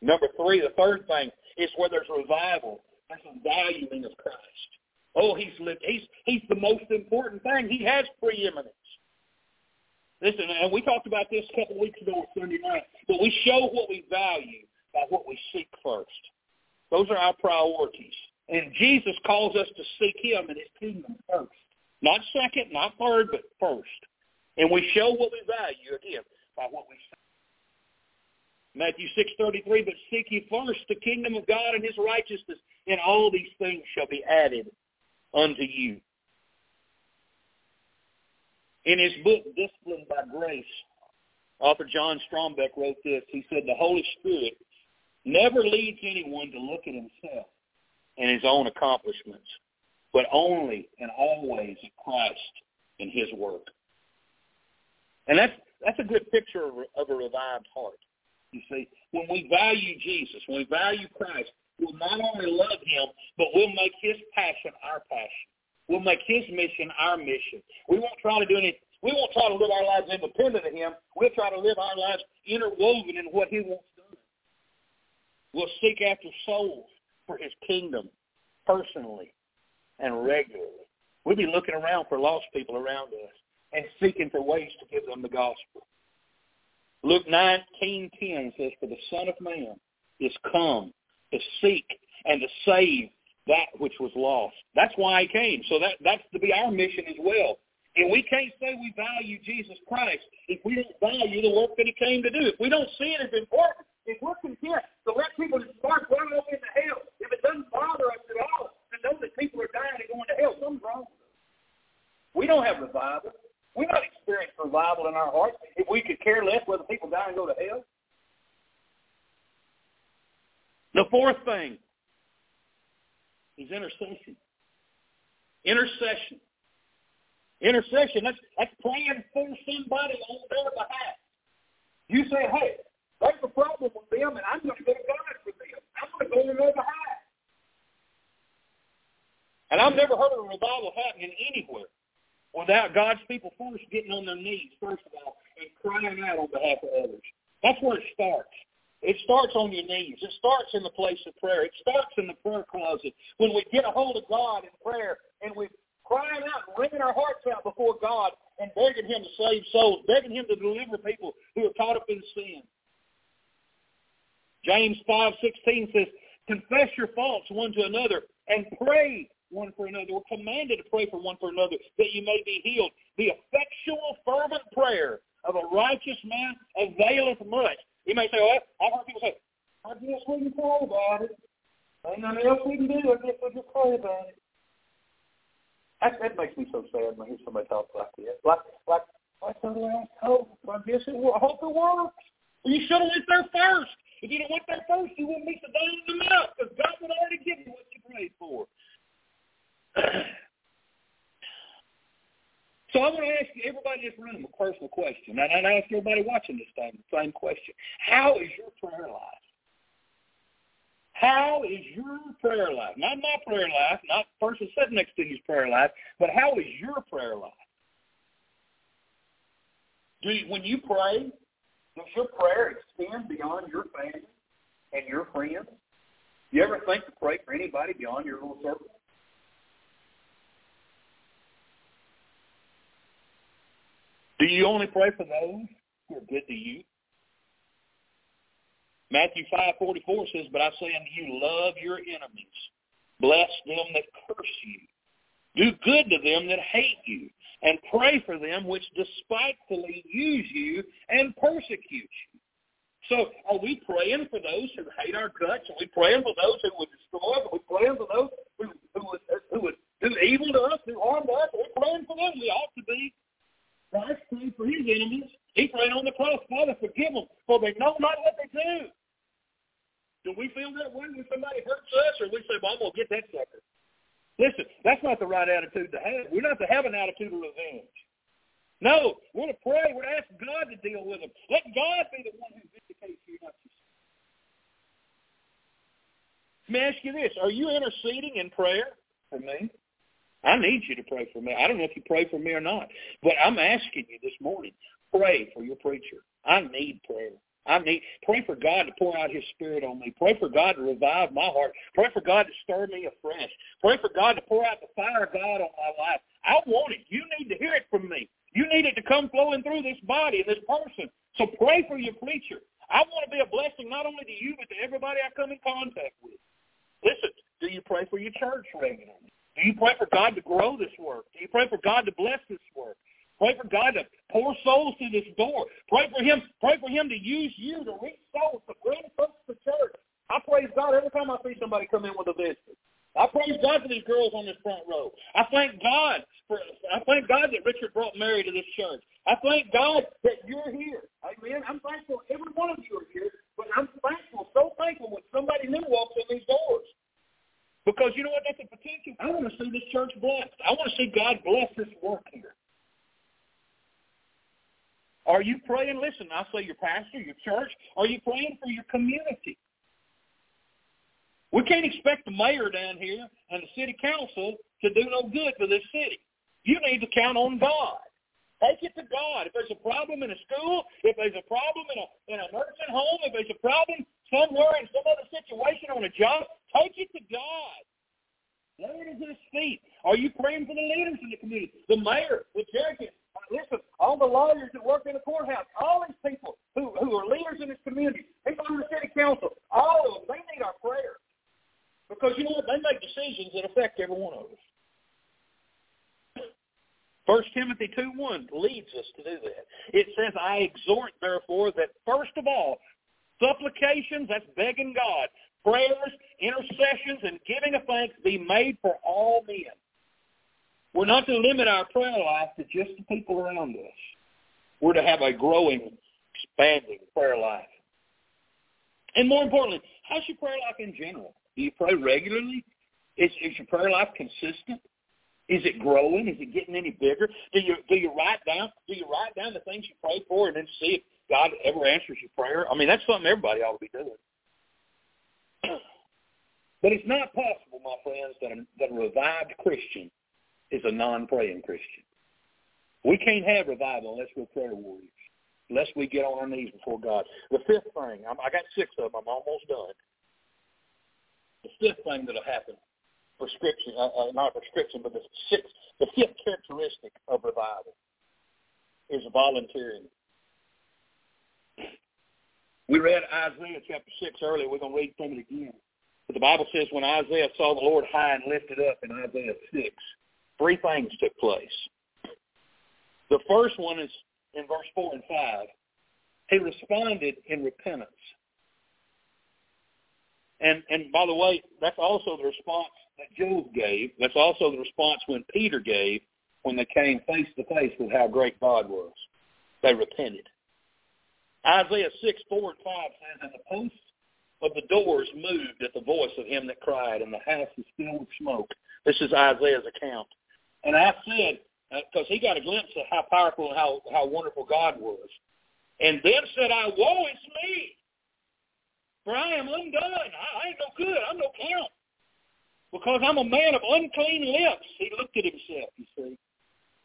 Number three, the third thing is where there's revival. There's a valuing of Christ. Oh, he's lived. He's he's the most important thing. He has preeminence. Listen, and we talked about this a couple of weeks ago on Sunday night. But we show what we value by what we seek first. Those are our priorities. And Jesus calls us to seek him and his kingdom first. Not second, not third, but first. And we show what we value, again, by what we Matthew 6.33, but seek ye first the kingdom of God and his righteousness, and all these things shall be added unto you. In his book, Discipline by Grace, author John Strombeck wrote this. He said, the Holy Spirit never leads anyone to look at himself and his own accomplishments, but only and always Christ and his work. And that's, that's a good picture of, of a revived heart. You see, when we value Jesus, when we value Christ, we'll not only love him, but we'll make his passion our passion. We'll make his mission our mission. We won't try to do any We won't try to live our lives independent of him. We'll try to live our lives interwoven in what he wants done. We'll seek after souls for his kingdom personally and regularly. We'll be looking around for lost people around us and seeking for ways to give them the gospel. Luke 19:10 says, "For the Son of Man is come to seek and to save that which was lost." That's why he came. So that that's to be our mission as well. And we can't say we value Jesus Christ if we don't value the work that he came to do. If we don't see it as important, if we're content to let people just spark right off into hell, if it doesn't bother us at all to know that people are dying and going to hell, something's wrong with us. We don't have revival. We don't experience revival in our hearts if we could care less whether people die and go to hell. The fourth thing is intercession. Intercession. Intercession, that's, that's praying for somebody on their behalf. You say, hey, there's a problem with them, and I'm going to go to God for them. I'm going to go on their behalf. And I've never heard of a revival happening anywhere without God's people first getting on their knees, first of all, and crying out on behalf of others. That's where it starts. It starts on your knees. It starts in the place of prayer. It starts in the prayer closet. When we get a hold of God in prayer and we're crying out wringing our hearts out before God and begging him to save souls, begging him to deliver people who are caught up in sin. James 5.16 says, confess your faults one to another and pray one for another. We're commanded to pray for one for another that you may be healed. The effectual, fervent prayer of a righteous man availeth much. You may say, oh, well, I've heard people say, I guess we can pray about it. Ain't nothing else we can do. I guess we just pray about it. That, that makes me so sad when I hear somebody talk like that. Like, like, like somebody else told. I guess it will. I hope it works. Well, you should have went there first. If you'd have went there first, you wouldn't be so down in the mouth because God would already give you what you prayed for. So I want to ask everybody in this room a personal question, and I ask everybody watching this thing the same question. How is your prayer life? How is your prayer life? Not my prayer life, not the person sitting next to you's prayer life, but how is your prayer life? Do you, when you pray, does your prayer extend beyond your family and your friends? Do you ever think to pray for anybody beyond your little circle? Do you only pray for those who are good to you? Matthew 5:44 says, "But I say unto you, love your enemies, bless them that curse you, do good to them that hate you, and pray for them which despitefully use you and persecute you." So, are we praying for those who hate our guts? Are we praying for those who would destroy us? Are we praying for those who who would, who would do evil to us, who harm us? Are we praying for them? We ought to be. Christ prayed for his enemies. He prayed on the cross, Father, forgive them, for they know not what they do. Do we feel that way when somebody hurts us, or we say, well, I'm going to get that sucker? Listen, that's not the right attitude to have. We're not to have an attitude of revenge. No, we're to pray. We're to ask God to deal with them. Let God be the one who vindicates you, not yourself. Let me ask you this. Are you interceding in prayer for me? I need you to pray for me. I don't know if you pray for me or not, but I'm asking you this morning, pray for your preacher. I need prayer. I need pray for God to pour out His Spirit on me. Pray for God to revive my heart. Pray for God to stir me afresh. Pray for God to pour out the fire of God on my life. I want it. You need to hear it from me. You need it to come flowing through this body and this person. So pray for your preacher. I want to be a blessing not only to you but to everybody I come in contact with. Listen, do you pray for your church regularly? Do you pray for God to grow this work? Do you pray for God to bless this work? Pray for God to pour souls through this door. Pray for Him. Pray for Him to use you to reach souls, to bring folks to church. I praise God every time I see somebody come in with a visit. I praise God for these girls on this front row. I thank God for. I thank God that Richard brought Mary to this church. I thank God that you're here. Amen. I'm thankful every one of you are here, but I'm thankful, so thankful when somebody new walks in these doors. Because you know what? That's the potential. I want to see this church blessed. I want to see God bless this work here. Are you praying? Listen, I say your pastor, your church. Are you praying for your community? We can't expect the mayor down here and the city council to do no good for this city. You need to count on God. Take it to God. If there's a problem in a school, if there's a problem in a in a nursing home, if there's a problem somewhere in some other situation on a job, take it to God. Lay it at his feet. Are you praying for the leaders in the community? The mayor, the judges, uh, listen, all the lawyers that work in the courthouse, all these people who, who are leaders in this community, people in the city council, all of them, they need our prayers. Because you know what? They make decisions that affect every one of us. First Timothy 2.1 leads us to do that. It says, I exhort, therefore, that first of all, supplications, that's begging God, prayers, intercessions, and giving of thanks be made for all men. We're not to limit our prayer life to just the people around us. We're to have a growing, expanding prayer life. And more importantly, how's your prayer life in general? Do you pray regularly? Is, is your prayer life consistent? Is it growing? Is it getting any bigger? Do you do you write down do you write down the things you pray for and then see if God ever answers your prayer? I mean, that's something everybody ought to be doing. <clears throat> But it's not possible, my friends, that a, that a revived Christian is a non-praying Christian. We can't have revival unless we're prayer warriors, unless we get on our knees before God. The fifth thing, I'm, I got six of them. I'm almost done. The fifth thing that'll happen, prescription, uh, uh, not prescription, but the sixth, the fifth characteristic of revival is volunteering. We read Isaiah chapter 6 earlier. We're going to read from it again. But the Bible says when Isaiah saw the Lord high and lifted up in Isaiah 6, three things took place. The first one is in verse 4 and 5. He responded in repentance. And and by the way, that's also the response that Job gave. That's also the response when Peter gave when they came face to face with how great God was. They repented. Isaiah 6, 4 and 5 says, And the posts of the doors moved at the voice of him that cried, and the house was filled with smoke. This is Isaiah's account. And I said, because uh, he got a glimpse of how powerful and how, how wonderful God was. And then said I, woe is me, for I am undone. I, I ain't no good. I'm no count. Because I'm a man of unclean lips. He looked at himself, you see.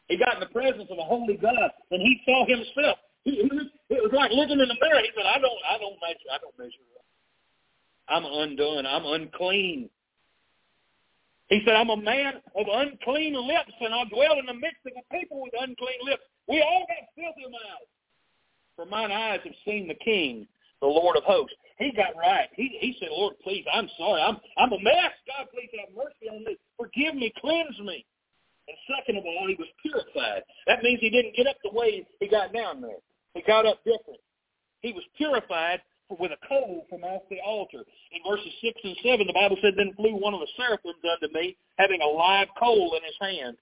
He got in the presence of a holy God, and he saw himself. He, he, it was like looking in the mirror. He said, I don't, I don't measure, I don't measure up. I'm undone. I'm unclean. He said, I'm a man of unclean lips, and I dwell in the midst of a people with unclean lips. We all got filthy mouths. For mine eyes have seen the King, the Lord of hosts. He got right. He, he said, Lord, please, I'm sorry. I'm, I'm a mess. God, please have mercy on me. Forgive me. Cleanse me. And second of all, he was purified. That means he didn't get up the way he got down there. He got up different. He was purified with a coal from off the altar. In verses 6 and 7, the Bible said, Then flew one of the seraphims unto me, having a live coal in his hand,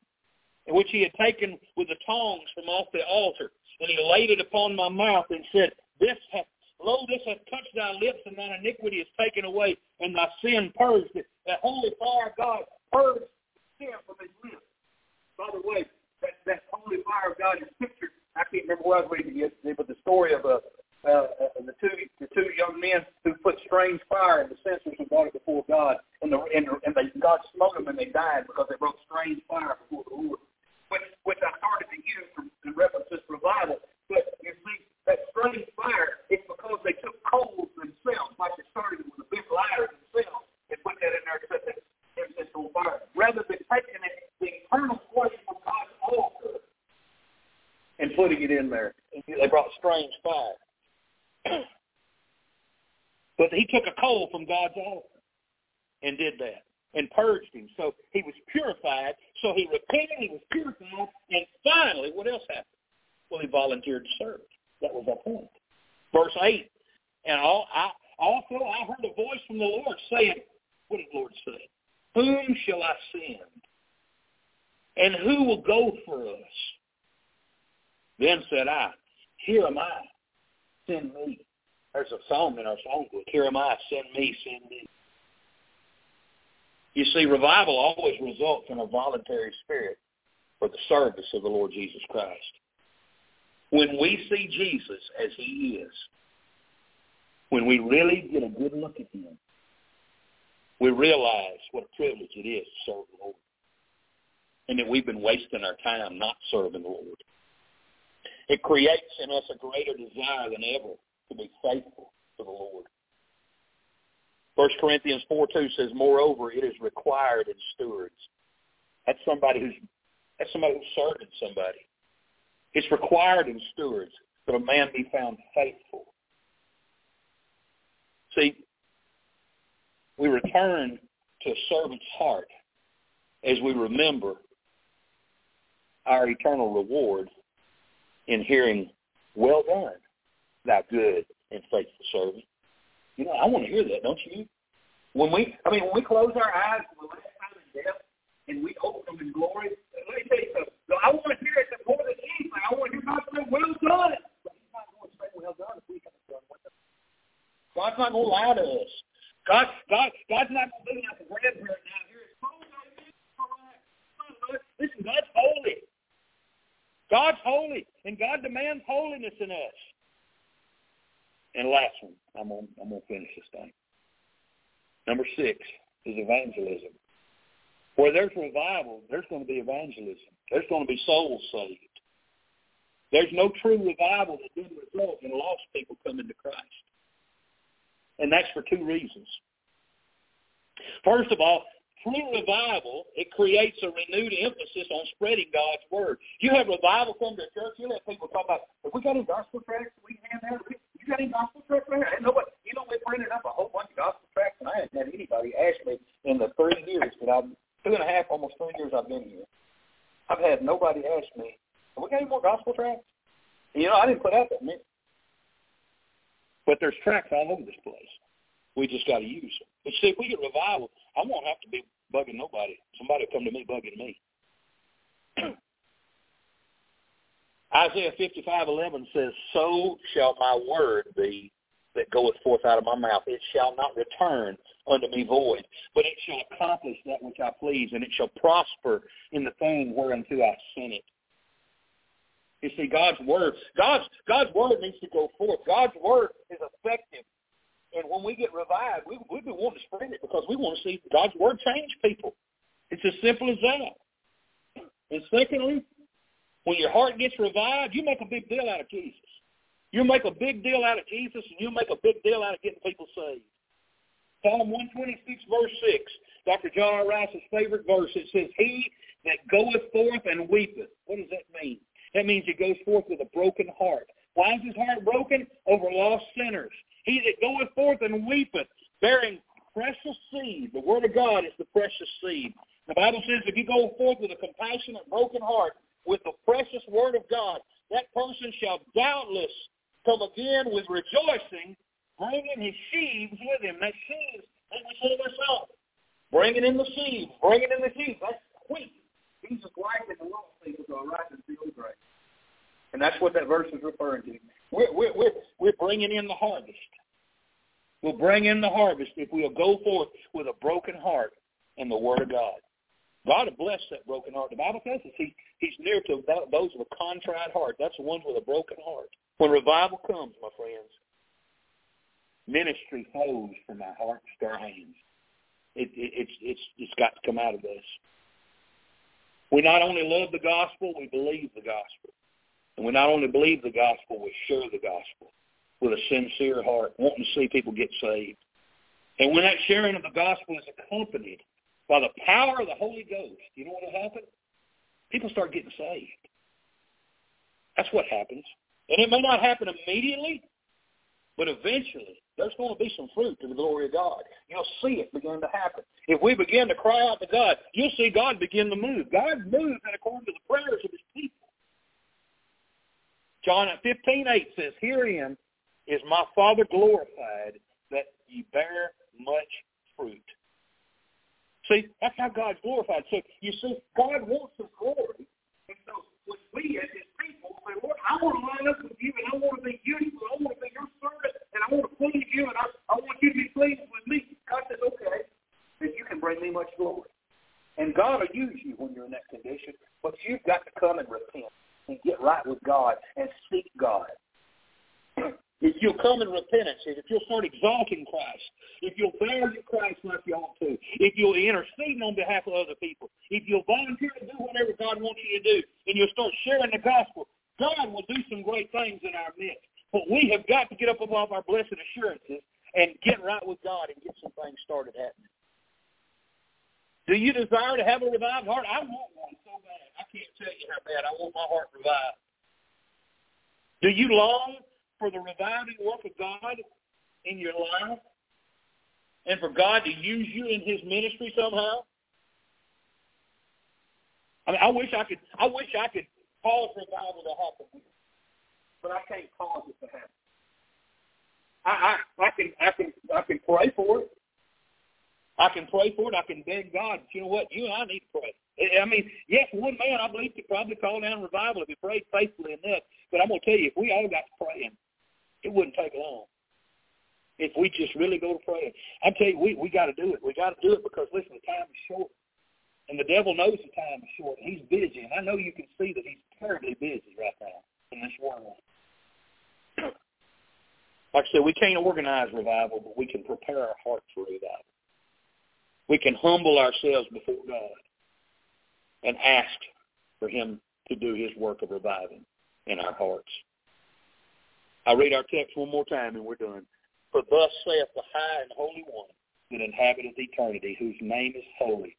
in which he had taken with the tongs from off the altar. And he laid it upon my mouth and said, This hath, Lo, this hath touched thy lips, and thine iniquity is taken away, and thy sin purged. That holy fire of God purged sin from his lips. By the way, that, that holy fire of God is pictured. I can't remember where I was reading yesterday, but the story of a uh, uh, the two the two young men who put strange fire in the censers and brought it before God, and the and, and they God smote them and they died because they brought strange fire before the Lord. Which which I started to use from, in reference to revival. But you see, that strange fire, it's because they took coals themselves, like they started with a big lighter themselves, and put that in there to set that incense on fire, rather than taking it the eternal flame of God's altar and putting it in there. They brought strange fire. <clears throat> but he took a coal from God's altar and did that and purged him. So he was purified. So he repented, he was purified, and finally, what else happened? Well, he volunteered to serve. That was our point. Verse 8, and all, I, also I heard a voice from the Lord saying, what did the Lord say? Whom shall I send? And who will go for us? Then said I, Here am I, send me. There's a song in our songbook. Here am I, send me, send me. You see, revival always results in a voluntary spirit for the service of the Lord Jesus Christ. When we see Jesus as he is, when we really get a good look at him, we realize what a privilege it is to serve the Lord. And that we've been wasting our time not serving the Lord. It creates in us a greater desire than ever to be faithful to the Lord. First Corinthians 4 2 says, Moreover, it is required in stewards. That's somebody who's that's somebody who's serving somebody. It's required in stewards that a man be found faithful. See, we return to a servant's heart as we remember our eternal reward in hearing, well done, thou good and faithful servant. You know, I want to hear that, don't you? When we, I mean, when we close our eyes for the last time in death and we open them in glory, let me tell you something. I want to hear it more than anything. I want to hear God say, well done. But he's not going to say, well done if we haven't done with it. God's not going to lie to us. God, God, God's not going to be like a grandparent now. Here, Listen, God's holy. God's holy, and God demands holiness in us. And last one, I'm going, I'm going to finish this thing. Number six is evangelism. Where there's revival, there's going to be evangelism. There's going to be souls saved. There's no true revival that didn't result in lost people coming to Christ. And that's for two reasons. First of all, through revival, it creates a renewed emphasis on spreading God's word. You have revival come to church, you let people talk about, have we got any gospel tracts we hand out? You got any gospel tracts there? And nobody, you know, we printed up a whole bunch of gospel tracts, and I haven't had anybody ask me in the three years that I've, two and a half, almost three years I've been here. I've had nobody ask me, have we got any more gospel tracts? You know, I didn't put out that many. But there's tracts all over this place. We just got to use them. But see, if we get revival, I won't have to be bugging nobody. Somebody will come to me bugging me. <clears throat> Isaiah 55:11 says, "So shall my word be that goeth forth out of my mouth. It shall not return unto me void, but it shall accomplish that which I please, and it shall prosper in the thing whereunto I sent it." You see, God's word, God's God's word needs to go forth. God's word is effective and when we get revived, we, we've been wanting to spread it because we want to see God's word change people. It's as simple as that. And secondly, when your heart gets revived, you make a big deal out of Jesus. You make a big deal out of Jesus, and you make a big deal out of getting people saved. Psalm 126, verse 6, Dr. John R. Rice's favorite verse, it says, He that goeth forth and weepeth. What does that mean? That means he goes forth with a broken heart. Why is his heart broken? Over lost sinners. He that goeth forth and weepeth, bearing precious seed. The word of God is the precious seed. The Bible says if you go forth with a compassionate, broken heart, with the precious word of God, that person shall doubtless come again with rejoicing, bringing his sheaves with him. That sheaves, that we this up. Bringing in the sheaves, bringing in the sheaves. That's wheat. Jesus likened the lost people to a ripened field grape. And that's what that verse is referring to. We're, we're, we're, we're bringing in the harvest. We'll bring in the harvest if we'll go forth with a broken heart and the Word of God. God will bless that broken heart. The Bible says he, he's near to those with a contrite heart. That's the ones with a broken heart. When revival comes, my friends, ministry flows from our hearts to our hands. It, it, it's, it's, it's got to come out of us. We not only love the gospel, we believe the gospel. And we not only believe the gospel, we share the gospel with a sincere heart, wanting to see people get saved. And when that sharing of the gospel is accompanied by the power of the Holy Ghost, you know what will happen? People start getting saved. That's what happens. And it may not happen immediately, but eventually there's going to be some fruit to the glory of God. You'll see it begin to happen. If we begin to cry out to God, you'll see God begin to move. God moves in according to the prayers of his people. John 15, 8 says, Herein is my Father glorified that ye bear much fruit. See, that's how God's glorified. So you see, God wants his glory. And so when we as his people say, Lord, I want to line up with you and I want to be useful. I want to be your servant and I want to please you and I, I want you to be pleased with me. God says, okay, then you can bring me much glory. And God will use you when you're in that condition, but you've got to come and repent and get right with God and seek God. <clears throat> If you'll come in repentance, if you'll start exalting Christ, if you'll value Christ like you ought to, if you'll intercede on behalf of other people, if you'll volunteer to do whatever God wants you to do, and you'll start sharing the gospel, God will do some great things in our midst. But we have got to get up above our blessed assurances and get right with God and get some things started happening. Do you desire to have a revived heart? I want one so bad. Can't tell you how bad I want my heart revived. Do you long for the reviving work of God in your life? And for God to use you in his ministry somehow? I mean, I wish I could. I wish I could cause revival to happen, but I can't cause it to happen. I, I, I can, I can, I can pray for it. I can pray for it. I can beg God. But you know what? You and I need to pray. I mean, yes, one man I believe could probably call down revival if he prayed faithfully enough. But I'm to tell you, if we all got to praying, it wouldn't take long. If we just really go to praying, I tell you, we we got to do it. We got to do it because listen, the time is short. And the devil knows the time is short. He's busy, and I know you can see that he's terribly busy right now in this world. <clears throat> Like I said, we can't organize revival, but we can prepare our heart for revival. We can humble ourselves before God and ask for him to do his work of reviving in our hearts. I'll read our text one more time and we're done. For thus saith the high and holy one that inhabiteth eternity, whose name is holy.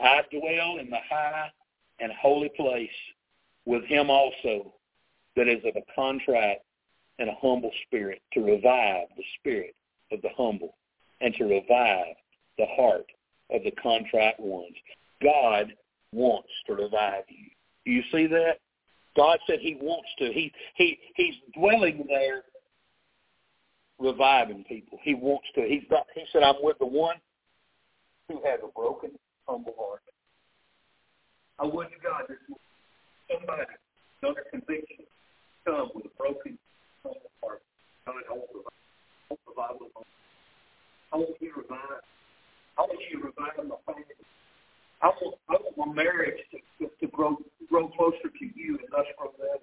I dwell in the high and holy place with him also that is of a contrite and a humble spirit, to revive the spirit of the humble and to revive the heart of the contrite ones. God wants to revive you. Do you see that? God said he wants to. He he he's dwelling there reviving people. He wants to. He's got he said, I'm with the one who has a broken humble heart. I would to God that somebody under conviction come with a broken, humble heart. God, I want revival. I want revival. I want you to revive. I want you to revive my family. I want, I my marriage to, to, to grow grow closer to you and thus grow better.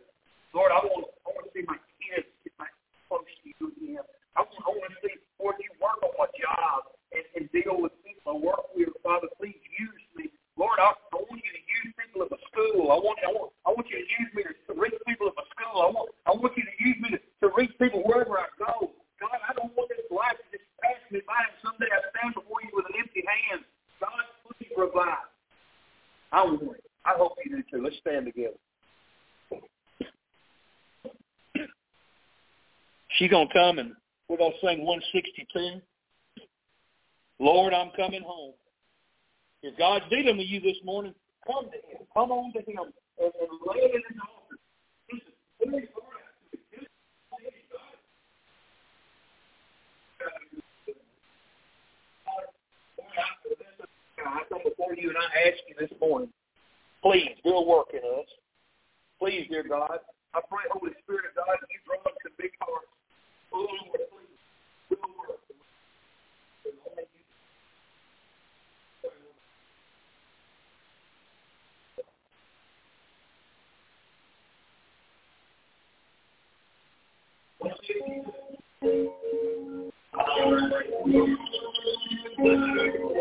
Lord, I want I want to see my kids get back close to you again. I want, I want to see, Lord, you work on my job and, and deal with people I work with. Father, please use me. Lord, I, I want you to use people at my school. I want, I want, I want you to use me to, reach people at my school. I want, I want you to use me to, to reach people wherever I go. God, I don't want this life to just pass me by and someday I stand before you with an empty hand. God, please revive. I want it. I hope you do too. Let's stand together. She's going to come and we're going to sing 162. Lord, I'm coming home. If God's dealing with you this morning, come to him. Come on to him and, and lay it in his altar. God, I come before you and I ask you this morning, please do a work in us. Please, dear God, I pray, Holy Spirit of God, that you draw us to big hearts. Oh, Lord, please, do a work. Thank you.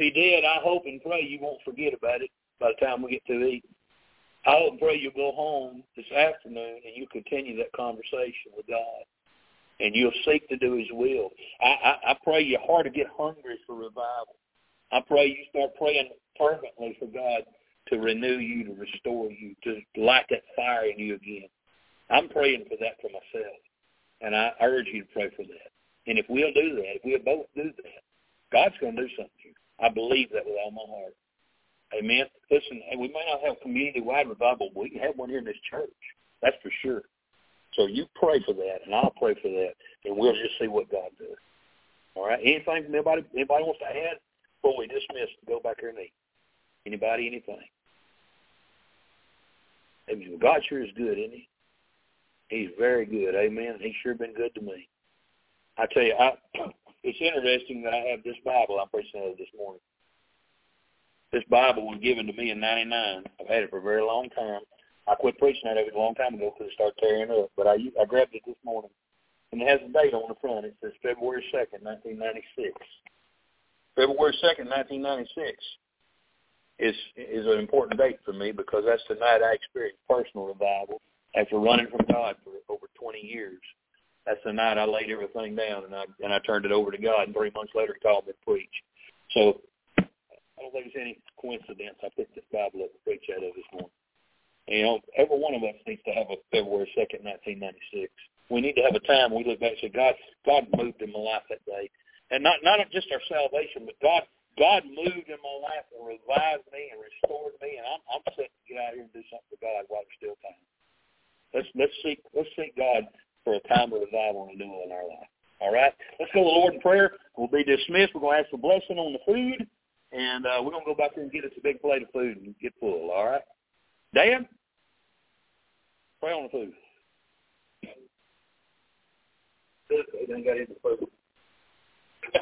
he did, I hope and pray you won't forget about it by the time we get through eating. I hope and pray you'll go home this afternoon and you continue that conversation with God. And you'll seek to do his will. I, I, I pray your heart to get hungry for revival. I pray you start praying fervently for God to renew you, to restore you, to light that fire in you again. I'm praying for that for myself. And I urge you to pray for that. And if we'll do that, if we'll both do that, God's going to do something. I believe that with all my heart. Amen. Listen, we may not have community-wide revival, but we can have one here in this church. That's for sure. So you pray for that, and I'll pray for that, and we'll just see what God does. All right. Anything from anybody? Anybody wants to add before we dismiss? Go back here and eat. Anybody? Anything? Amen. God sure is good, isn't he? He's very good. Amen. He's sure been good to me. I tell you, I, <clears throat> it's interesting that I have this Bible I'm preaching out this. This Bible was given to me in '99. I've had it for a very long time. I quit preaching of it a long time ago because it started tearing up. But I I grabbed it this morning, and it has a date on the front. It says February second, 1996. February second, 1996 is is an important date for me because that's the night I experienced personal revival after running from God for over 20 years that's the night I laid everything down and I and I turned it over to God. And three months later, he called me to preach. So I don't think it's any coincidence I picked this Bible up preach out of this morning. You um, know, every one of us needs to have a February second, nineteen ninety six. We need to have a time we look back and say, God, God moved in my life that day, and not not just our salvation, but God God moved in my life and revived me and restored me, and I'm I'm set to get out here and do something for God while there's still time. Let's let's seek let's seek God for a time of revival and renewal in our life. All right? Let's go to the Lord in prayer. We'll be dismissed. We're going to ask for blessing on the food, and uh, we're to go back there and get us a big plate of food and get full. All right? Dan, pray on the food. They got into food. <laughs>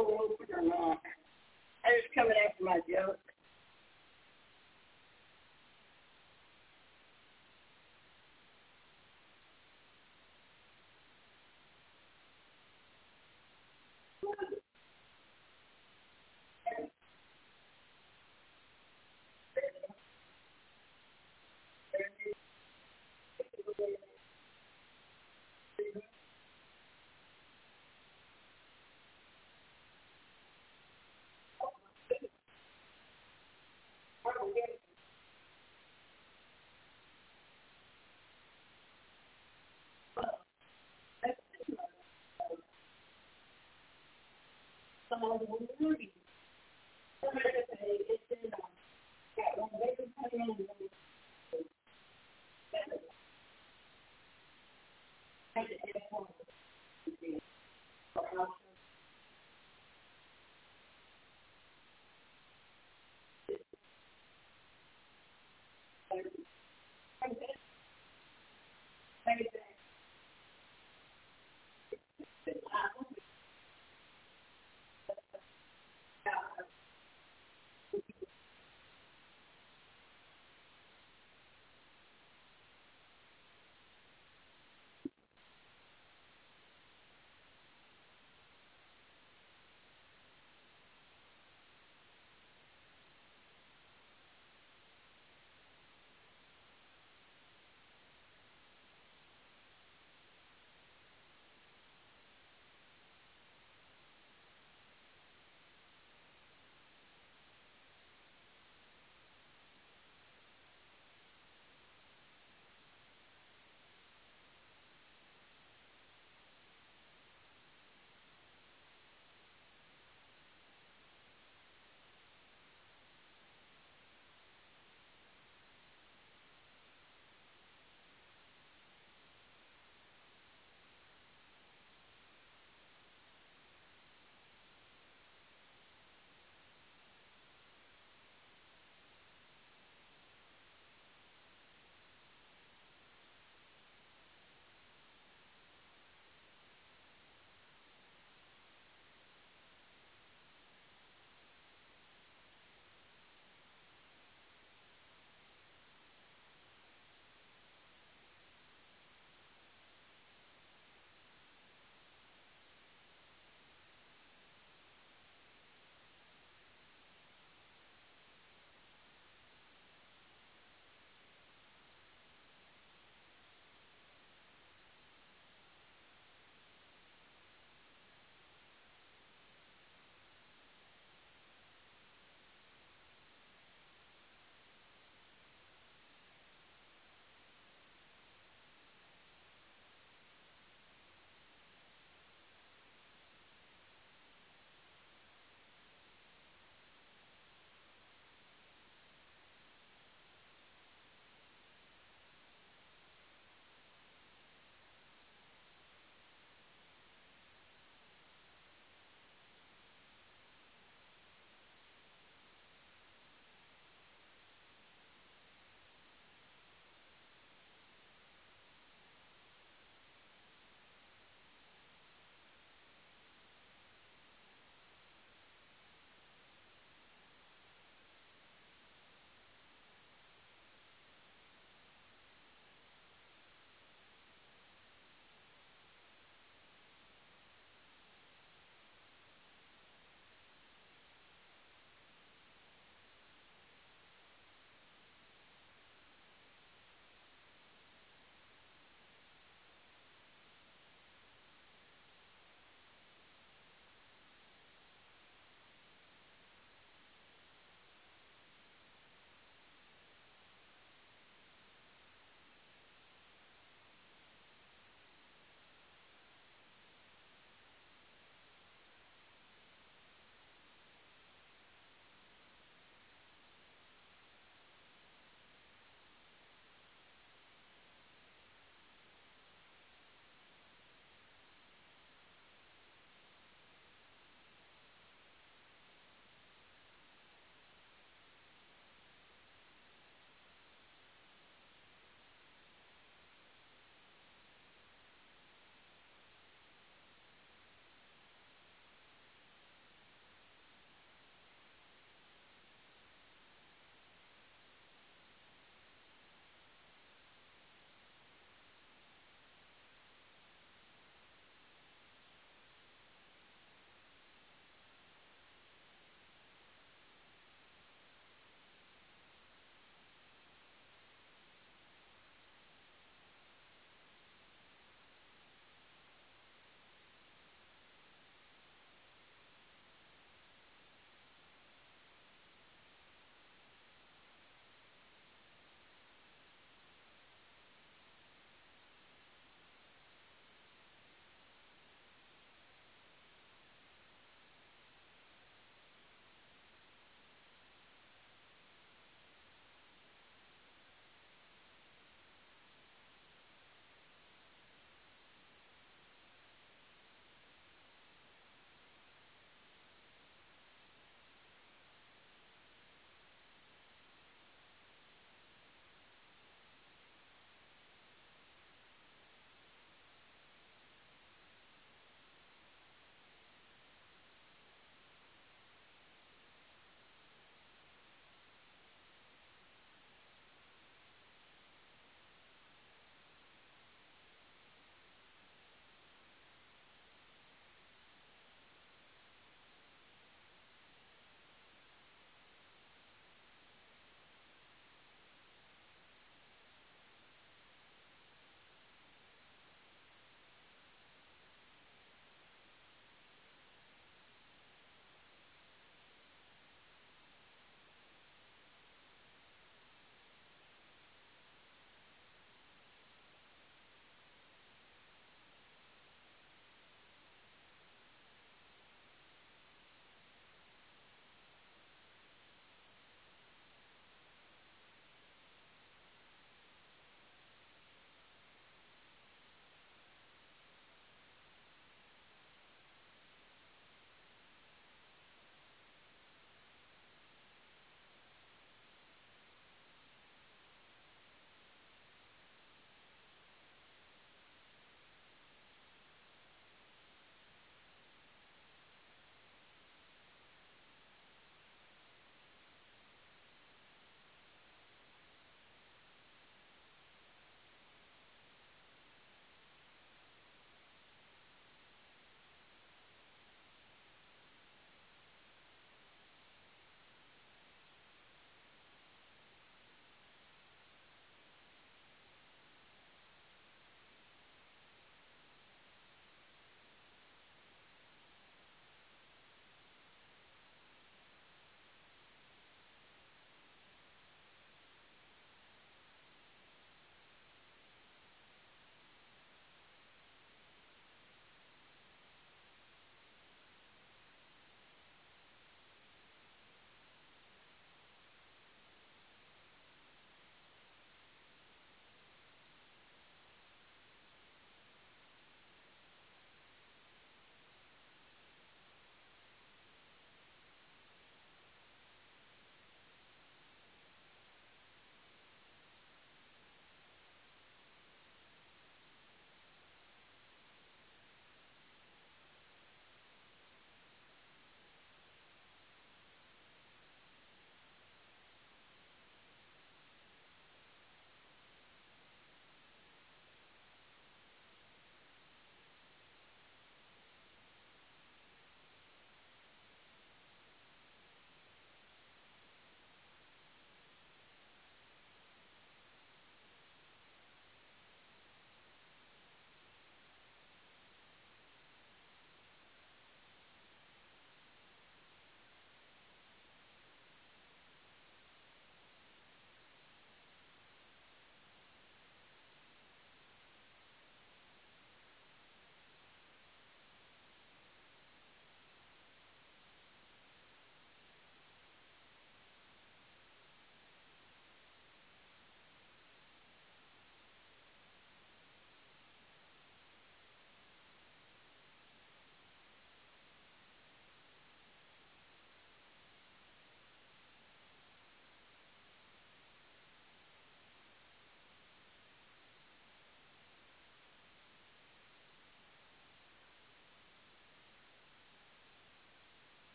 door open or not. I was coming after my joke. Thank you.